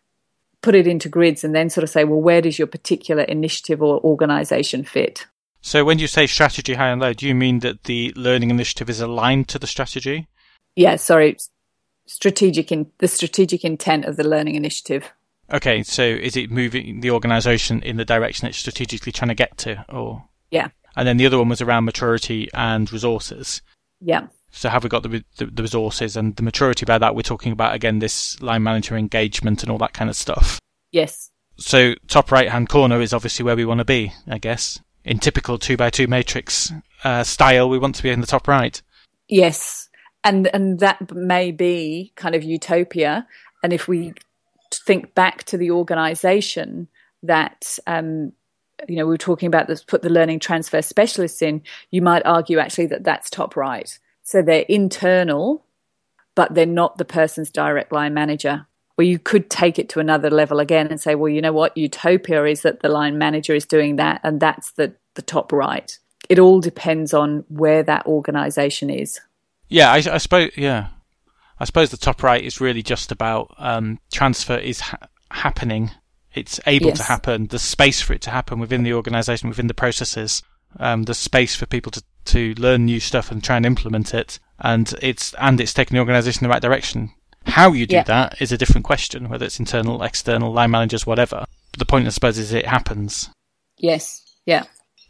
put it into grids, and then sort of say, well, where does your particular initiative or organization fit? So, when you say strategy high and low, do you mean that the learning initiative is aligned to the strategy? Yeah, sorry, strategic in the strategic intent of the learning initiative. Okay, so is it moving the organisation in the direction it's strategically trying to get to, or yeah? And then the other one was around maturity and resources. Yeah. So have we got the, the, the resources and the maturity by that? We're talking about again this line manager engagement and all that kind of stuff. Yes. So top right hand corner is obviously where we want to be, I guess. In typical two by two matrix uh, style, we want to be in the top right. Yes, and and that may be kind of utopia. And if we think back to the organisation that um, you know we were talking about this, put the learning transfer specialists in, you might argue actually that that's top right so they're internal, but they're not the person's direct line manager. Or you could take it to another level again and say, well, you know what? Utopia is that the line manager is doing that, and that's the, the top right. It all depends on where that organization is. Yeah, I, I suppose. Yeah, I suppose the top right is really just about um, transfer is ha- happening. It's able yes. to happen. There's space for it to happen within the organization, within the processes. Um, there's space for people to to learn new stuff and try and implement it, and it's and it's taking the organisation in the right direction. How you do yeah. that is a different question, whether it's internal, external, line managers, whatever. But the point, I suppose, is it happens. Yes. Yeah.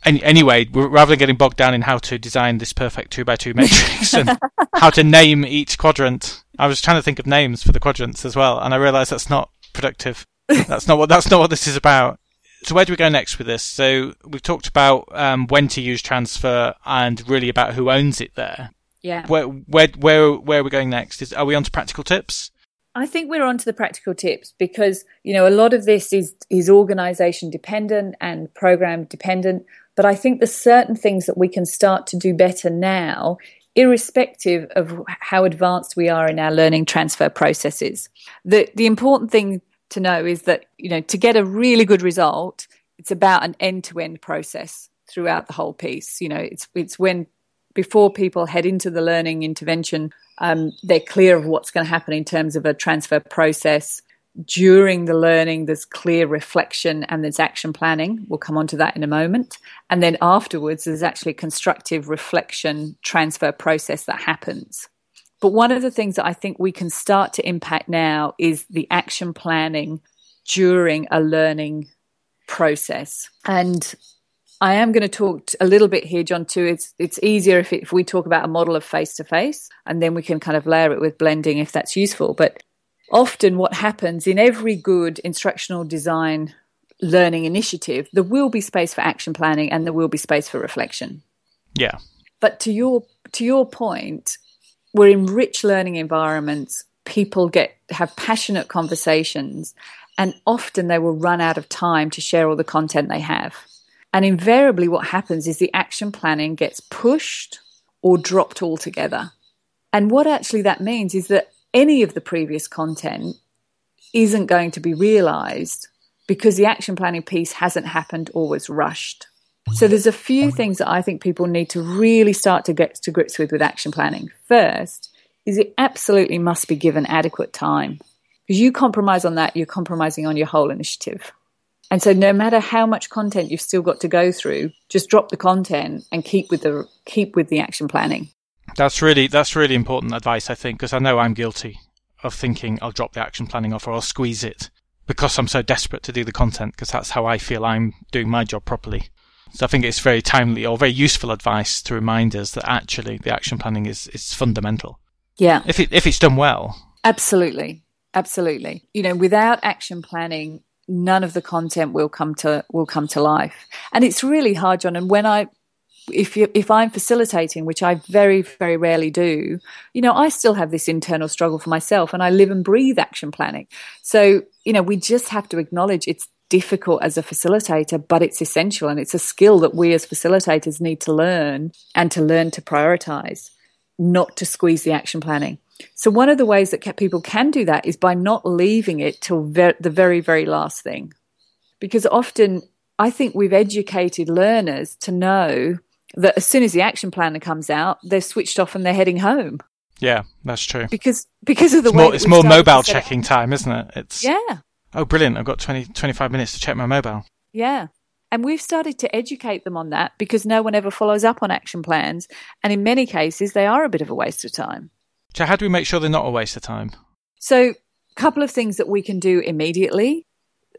Any, anyway, rather than getting bogged down in how to design this perfect two by two matrix and how to name each quadrant, I was trying to think of names for the quadrants as well, and I realised that's not productive. That's not what that's not what this is about so where do we go next with this? So we've talked about um, when to use transfer and really about who owns it there. Yeah. Where where where where are we going next? Is are we on to practical tips? I think we're on to the practical tips because you know a lot of this is is organization dependent and program dependent, but I think there's certain things that we can start to do better now irrespective of how advanced we are in our learning transfer processes. The the important thing to know is that you know to get a really good result it's about an end-to-end process throughout the whole piece. You know it's it's when before people head into the learning intervention um, they're clear of what's going to happen in terms of a transfer process. During the learning there's clear reflection and there's action planning. We'll come on to that in a moment. And then afterwards there's actually constructive reflection transfer process that happens but one of the things that I think we can start to impact now is the action planning during a learning process. And I am going to talk a little bit here, John, too. It's, it's easier if, it, if we talk about a model of face to face, and then we can kind of layer it with blending if that's useful. But often, what happens in every good instructional design learning initiative, there will be space for action planning and there will be space for reflection. Yeah. But to your to your point, we're in rich learning environments. People get have passionate conversations, and often they will run out of time to share all the content they have. And invariably, what happens is the action planning gets pushed or dropped altogether. And what actually that means is that any of the previous content isn't going to be realized because the action planning piece hasn't happened or was rushed. So there's a few things that I think people need to really start to get to grips with with action planning. First is it absolutely must be given adequate time. Because you compromise on that, you're compromising on your whole initiative. And so no matter how much content you've still got to go through, just drop the content and keep with the keep with the action planning. That's really that's really important advice I think because I know I'm guilty of thinking I'll drop the action planning off or I'll squeeze it because I'm so desperate to do the content because that's how I feel I'm doing my job properly. So I think it's very timely or very useful advice to remind us that actually the action planning is, is fundamental. Yeah. If it if it's done well. Absolutely. Absolutely. You know, without action planning, none of the content will come to will come to life. And it's really hard, John. And when I if you, if I'm facilitating, which I very very rarely do, you know, I still have this internal struggle for myself, and I live and breathe action planning. So you know, we just have to acknowledge it's difficult as a facilitator, but it's essential, and it's a skill that we as facilitators need to learn and to learn to prioritize, not to squeeze the action planning. So one of the ways that people can do that is by not leaving it till ver- the very very last thing, because often I think we've educated learners to know that as soon as the action planner comes out, they're switched off and they're heading home. Yeah, that's true. Because because of the it's way more, it's more mobile checking time, isn't it? It's yeah. Oh, brilliant! I've got 20, 25 minutes to check my mobile. Yeah, and we've started to educate them on that because no one ever follows up on action plans, and in many cases they are a bit of a waste of time. So, how do we make sure they're not a waste of time? So, a couple of things that we can do immediately,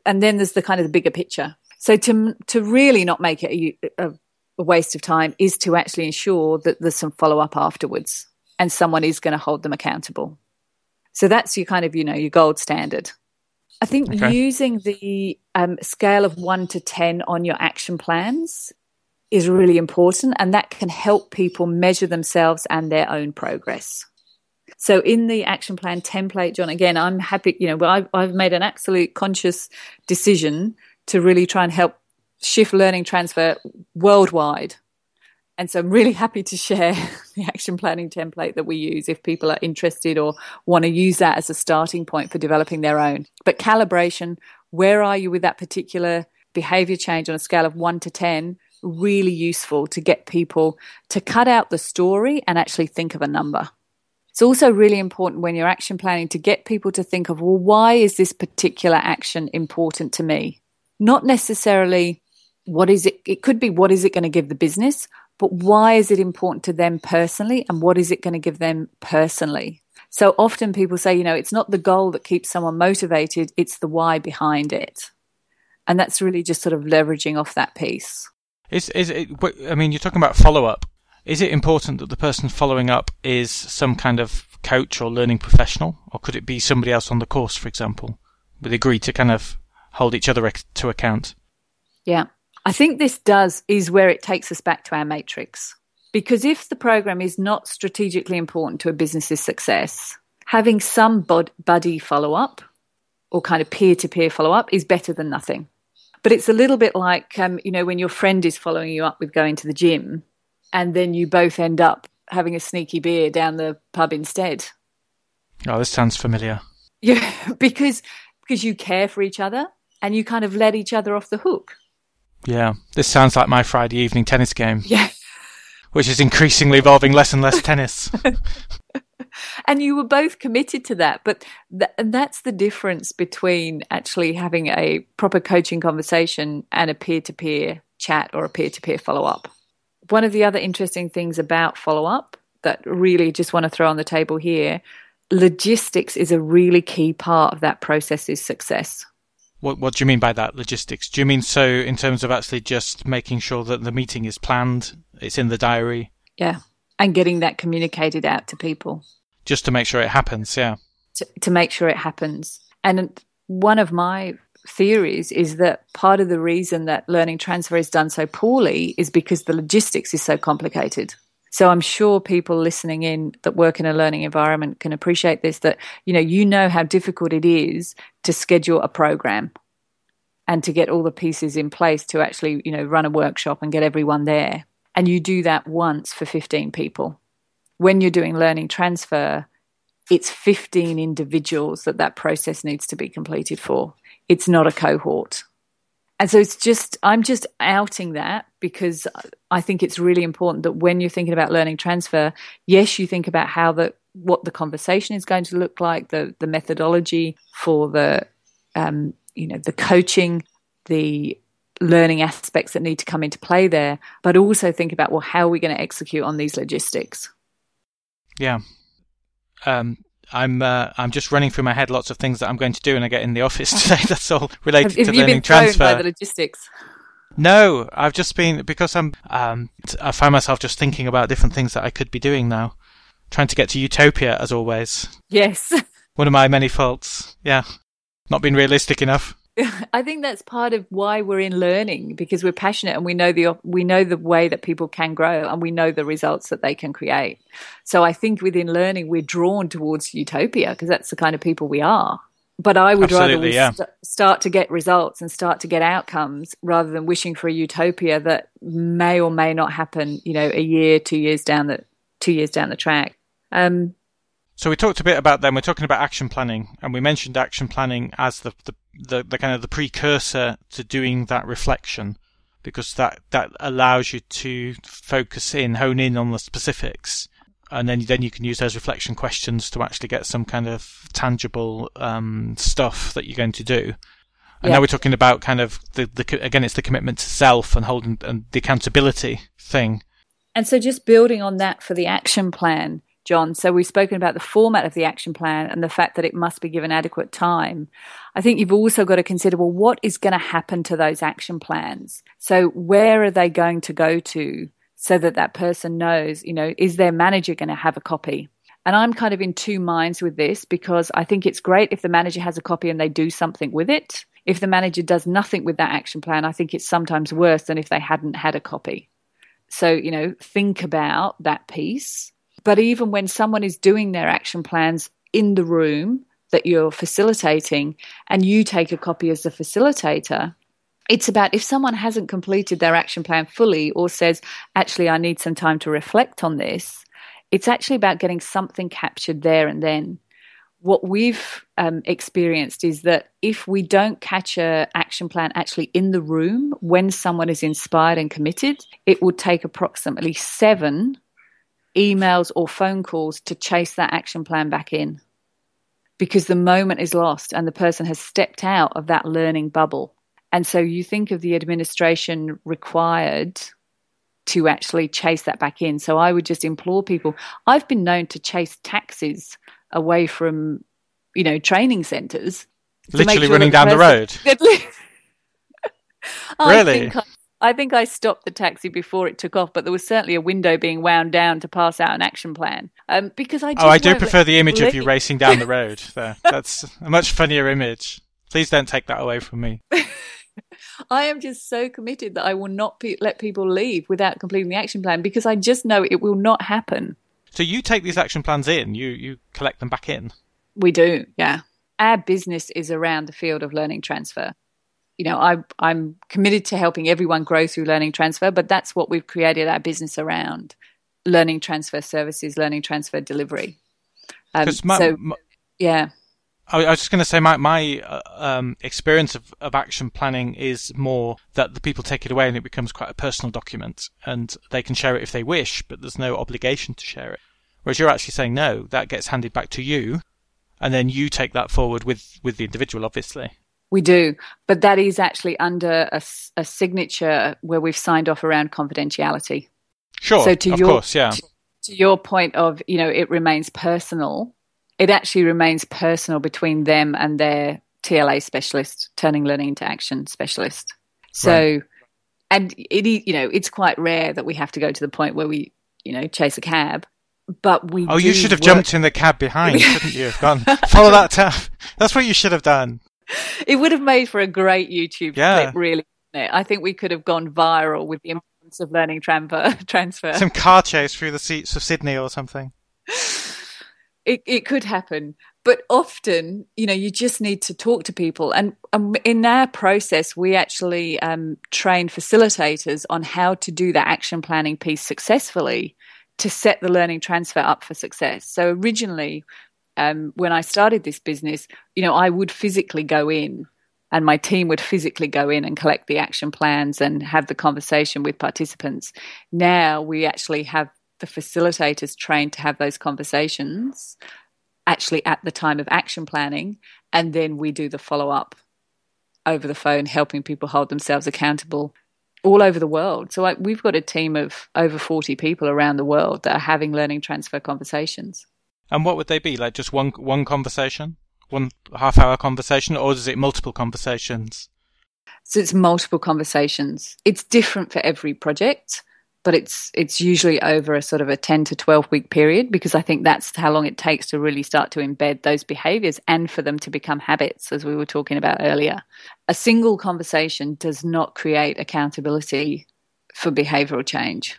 and then there's the kind of the bigger picture. So, to to really not make it a, a a waste of time is to actually ensure that there's some follow up afterwards and someone is going to hold them accountable. So that's your kind of, you know, your gold standard. I think okay. using the um, scale of one to 10 on your action plans is really important, and that can help people measure themselves and their own progress. So, in the action plan template, John, again, I'm happy, you know, I've, I've made an absolute conscious decision to really try and help shift learning transfer worldwide. And so I'm really happy to share the action planning template that we use if people are interested or want to use that as a starting point for developing their own. But calibration, where are you with that particular behavior change on a scale of one to 10? Really useful to get people to cut out the story and actually think of a number. It's also really important when you're action planning to get people to think of, well, why is this particular action important to me? Not necessarily what is it? It could be what is it going to give the business, but why is it important to them personally and what is it going to give them personally? So often people say, you know, it's not the goal that keeps someone motivated, it's the why behind it. And that's really just sort of leveraging off that piece. Is is it I mean you're talking about follow up. Is it important that the person following up is some kind of coach or learning professional or could it be somebody else on the course for example? Would agree to kind of hold each other to account? Yeah. I think this does is where it takes us back to our matrix. Because if the program is not strategically important to a business's success, having some buddy follow up or kind of peer to peer follow up is better than nothing. But it's a little bit like, um, you know, when your friend is following you up with going to the gym and then you both end up having a sneaky beer down the pub instead. Oh, this sounds familiar. Yeah, because because you care for each other and you kind of let each other off the hook. Yeah, this sounds like my Friday evening tennis game. Yeah. Which is increasingly involving less and less tennis. and you were both committed to that. But th- that's the difference between actually having a proper coaching conversation and a peer to peer chat or a peer to peer follow up. One of the other interesting things about follow up that really just want to throw on the table here logistics is a really key part of that process's success. What What do you mean by that logistics? Do you mean so in terms of actually just making sure that the meeting is planned, it's in the diary? Yeah, and getting that communicated out to people. Just to make sure it happens, yeah. To, to make sure it happens. And one of my theories is that part of the reason that learning transfer is done so poorly is because the logistics is so complicated. So I'm sure people listening in that work in a learning environment can appreciate this that you know you know how difficult it is to schedule a program and to get all the pieces in place to actually you know run a workshop and get everyone there and you do that once for 15 people. When you're doing learning transfer it's 15 individuals that that process needs to be completed for. It's not a cohort. And so it's just, I'm just outing that because I think it's really important that when you're thinking about learning transfer, yes, you think about how the, what the conversation is going to look like, the, the methodology for the, um, you know, the coaching, the learning aspects that need to come into play there, but also think about, well, how are we going to execute on these logistics? Yeah. Um, I'm uh, I'm just running through my head lots of things that I'm going to do when I get in the office today. That's all related Have to you learning been transfer. by the logistics? No, I've just been because I'm. Um, I find myself just thinking about different things that I could be doing now, trying to get to utopia as always. Yes. One of my many faults. Yeah, not being realistic enough. I think that's part of why we're in learning because we're passionate and we know the we know the way that people can grow and we know the results that they can create. So I think within learning we're drawn towards utopia because that's the kind of people we are. But I would rather we yeah. st- start to get results and start to get outcomes rather than wishing for a utopia that may or may not happen. You know, a year, two years down the two years down the track. Um, So we talked a bit about them. We're talking about action planning, and we mentioned action planning as the the, the, the kind of the precursor to doing that reflection, because that that allows you to focus in, hone in on the specifics, and then then you can use those reflection questions to actually get some kind of tangible um, stuff that you're going to do. And Yeah. now we're talking about kind of the, the again, it's the commitment to self and holding and the accountability thing. And so just building on that for the action plan, John. So we've spoken about the format of the action plan and the fact that it must be given adequate time. I think you've also got to consider well, what is going to happen to those action plans? So where are they going to go to so that that person knows, you know, is their manager going to have a copy? And I'm kind of in two minds with this because I think it's great if the manager has a copy and they do something with it. If the manager does nothing with that action plan, I think it's sometimes worse than if they hadn't had a copy. So, you know, think about that piece. But even when someone is doing their action plans in the room that you're facilitating and you take a copy as the facilitator, it's about if someone hasn't completed their action plan fully or says, actually, I need some time to reflect on this, it's actually about getting something captured there and then. What we've um, experienced is that if we don't catch a action plan actually in the room when someone is inspired and committed, it will take approximately seven emails or phone calls to chase that action plan back in because the moment is lost and the person has stepped out of that learning bubble. And so you think of the administration required to actually chase that back in. So I would just implore people. I've been known to chase taxis away from, you know, training centres. Literally sure running down the person- road. I Really? Think I, I think I stopped the taxi before it took off, but there was certainly a window being wound down to pass out an action plan. Um, because I just Oh, I do prefer the image of you racing down the road. There, that's a much funnier image. Please don't take that away from me. I am just so committed that I will not pe- let people leave without completing the action plan because I just know it will not happen. So you take these action plans in, you you collect them back in. We do, yeah. Our business is around the field of learning transfer. You know, I, I'm committed to helping everyone grow through learning transfer, but that's what we've created our business around learning transfer services, learning transfer delivery. Um, my, so, my- yeah, I I was just going to say my my uh, um, experience of, of action planning is more that the people take it away and it becomes quite a personal document, and they can share it if they wish, but there's no obligation to share it. Whereas you're actually saying no, that gets handed back to you, and then you take that forward with with the individual, obviously. We do. But that is actually under a signature where we've signed off around confidentiality. Sure, So to of your- course, yeah. to your point of you know it remains personal it actually remains personal between them and their TLA specialist turning learning into action specialist so Right. and it is you know it's quite rare that we have to go to the point where we you know chase a cab but we Oh, you should have work- jumped in the cab behind, shouldn't you? Have gone follow that tab. That's what you should have done. it would have made for a great youtube Yeah. clip really it? i think we could have gone viral with the importance of learning transfer transfer Some car chase through the seats of Sydney or something. it, it could happen but often you know you just need to talk to people and um, in our process we actually um, train facilitators on how to do the action planning piece successfully to set the learning transfer up for success so originally um, when i started this business you know i would physically go in and my team would physically go in and collect the action plans and have the conversation with participants. Now we actually have the facilitators trained to have those conversations actually at the time of action planning and then we do the follow up over the phone helping people hold themselves accountable all over the world. So like, we've got a team of over 40 people around the world that are having learning transfer conversations And what would they be? Like just one one conversation, one half hour conversation, or is it multiple conversations? So it's multiple conversations. It's different for every project, but it's it's usually over a sort of a 10 to 12 week period because I think that's how long it takes to really start to embed those behaviors and for them to become habits as we were talking about earlier. A single conversation does not create accountability for behavioral change.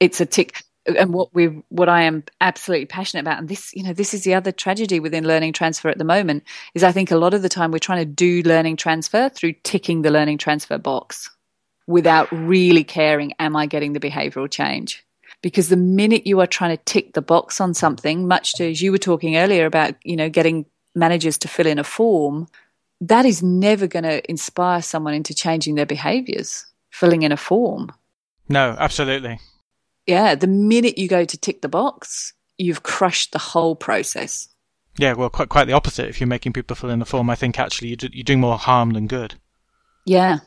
It's a tick and what we what I am absolutely passionate about, and this you know this is the other tragedy within learning transfer at the moment is I think a lot of the time we're trying to do learning transfer through ticking the learning transfer box without really caring am I getting the behavioral change? Because the minute you are trying to tick the box on something much to, as you were talking earlier about you know getting managers to fill in a form that is never going to inspire someone into changing their behaviors filling in a form. No absolutely yeah, the minute you go to tick the box, you've crushed the whole process. Yeah, well, quite quite the opposite. If you're making people fill in the form, I think actually you're, you're doing more harm than good. Yeah,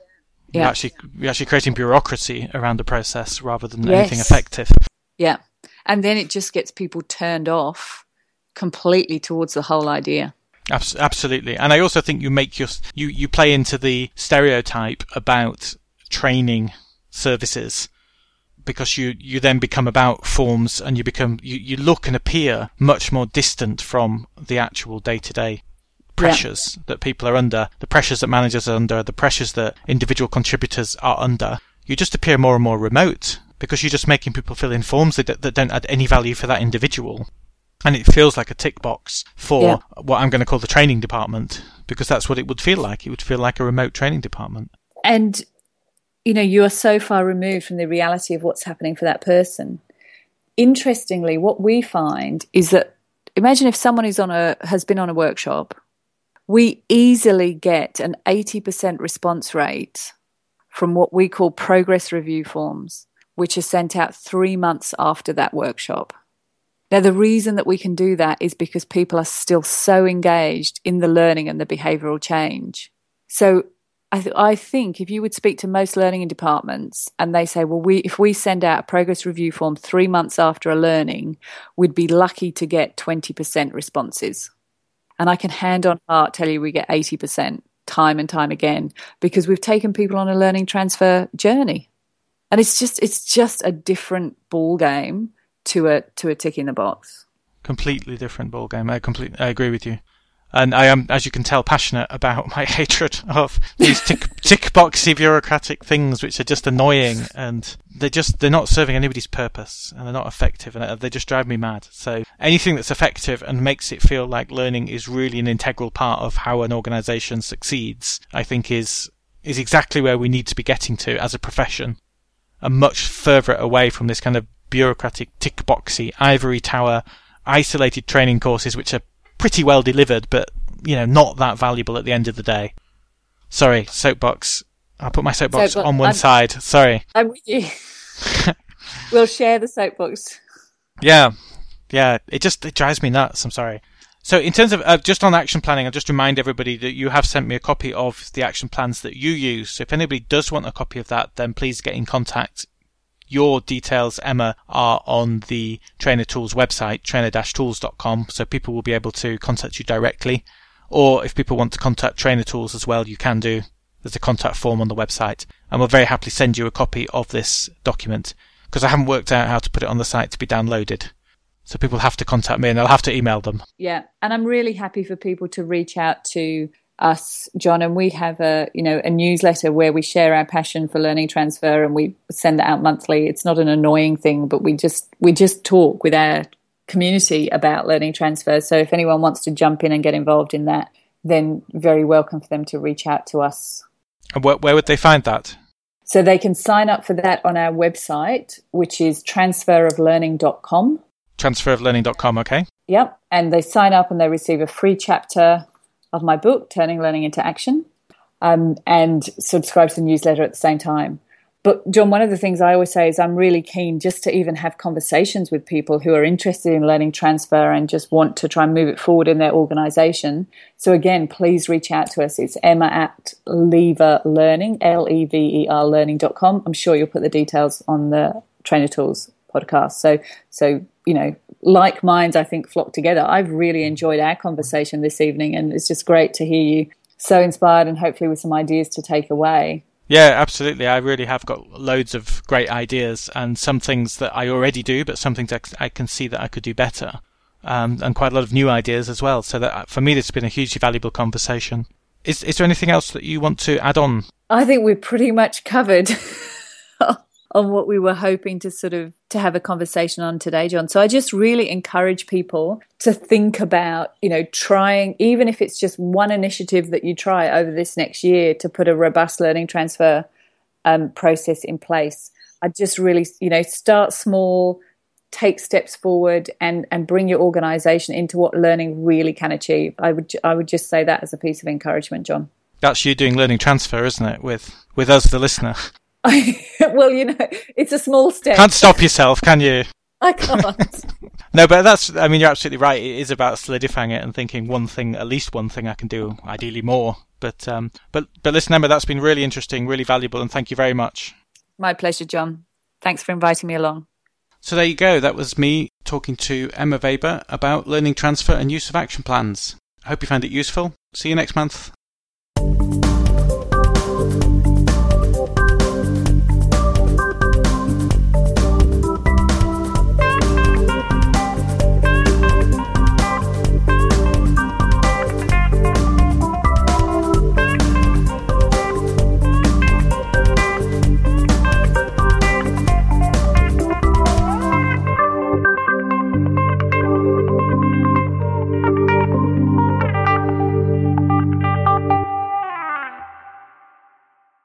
yeah. You're actually you're actually creating bureaucracy around the process rather than yes. anything effective. Yeah, and then it just gets people turned off completely towards the whole idea. Absolutely, and I also think you make your you you play into the stereotype about training services because you, you then become about forms and you become, you, you look and appear much more distant from the actual day to day pressures yeah. that people are under, the pressures that managers are under, the pressures that individual contributors are under. You just appear more and more remote because you're just making people fill in forms that, that don't add any value for that individual. And it feels like a tick box for yeah. what I'm going to call the training department because that's what it would feel like. It would feel like a remote training department. And you know, you are so far removed from the reality of what's happening for that person. Interestingly, what we find is that imagine if someone is on a has been on a workshop, we easily get an 80% response rate from what we call progress review forms, which are sent out 3 months after that workshop. Now, the reason that we can do that is because people are still so engaged in the learning and the behavioral change. So, I, th- I think if you would speak to most learning departments and they say, well, we if we send out a progress review form three months after a learning, we'd be lucky to get 20% responses. And I can hand on heart tell you we get 80% time and time again because we've taken people on a learning transfer journey. And it's just it's just a different ball game to a to a tick in the box. Completely different ball game. I completely I agree with you and I am, as you can tell, passionate about my hatred of these tick, tick boxy bureaucratic things, which are just annoying and they're just they're not serving anybody's purpose and they're not effective and they just drive me mad. So anything that's effective and makes it feel like learning is really an integral part of how an organisation succeeds, I think is is exactly where we need to be getting to as a profession, and much further away from this kind of bureaucratic tick boxy ivory tower isolated training courses which are pretty well delivered, but you know, not that valuable at the end of the day. Sorry, soapbox. I'll put my soapbox, soapbox on one I'm, side. Sorry. I'm with you. we'll share the soapbox. Yeah, yeah. It just it drives me nuts. I'm sorry. So, in terms of uh, just on action planning, I'll just remind everybody that you have sent me a copy of the action plans that you use. So, if anybody does want a copy of that, then please get in contact your details, Emma, are on the Trainer Tools website, trainer-tools.com, so people will be able to contact you directly. Or if people want to contact Trainer Tools as well, you can do. There's a contact form on the website, and we'll very happily send you a copy of this document because I haven't worked out how to put it on the site to be downloaded. So people have to contact me and I'll have to email them. Yeah, and I'm really happy for people to reach out to us, John, and we have a you know a newsletter where we share our passion for learning transfer, and we send that out monthly. It's not an annoying thing, but we just we just talk with our community about learning transfer. So if anyone wants to jump in and get involved in that, then very welcome for them to reach out to us. And where, where would they find that? So they can sign up for that on our website, which is transferoflearning.com. Transferoflearning.com, okay. Yep. And they sign up and they receive a free chapter of my book, Turning Learning into Action, um, and subscribe to the newsletter at the same time. But, John, one of the things I always say is I'm really keen just to even have conversations with people who are interested in learning transfer and just want to try and move it forward in their organization. So, again, please reach out to us. It's emma at lever learning, L E V E R learning.com. I'm sure you'll put the details on the Trainer Tools podcast. So, so you know, like minds, I think, flock together. I've really enjoyed our conversation this evening, and it's just great to hear you so inspired and hopefully with some ideas to take away. Yeah, absolutely. I really have got loads of great ideas and some things that I already do, but some things I can see that I could do better. Um, and quite a lot of new ideas as well. So that uh, for me, this has been a hugely valuable conversation. Is is there anything else that you want to add on? I think we're pretty much covered on what we were hoping to sort of to have a conversation on today john. So i just really encourage people to think about you know trying even if it's just one initiative that you try over this next year to put a robust learning transfer um, process in place i just really you know start small take steps forward and and bring your organization into what learning really can achieve. I would i would just say that as a piece of encouragement john. That's you doing learning transfer isn't it with with us the listener well, you know, it's a small step. Can't stop yourself, can you? I can't. no, but that's, I mean, you're absolutely right. It is about solidifying it and thinking one thing, at least one thing I can do, ideally more. But, um, but, but listen, Emma, that's been really interesting, really valuable, and thank you very much. My pleasure, John. Thanks for inviting me along. So there you go. That was me talking to Emma Weber about learning transfer and use of action plans. I hope you found it useful. See you next month.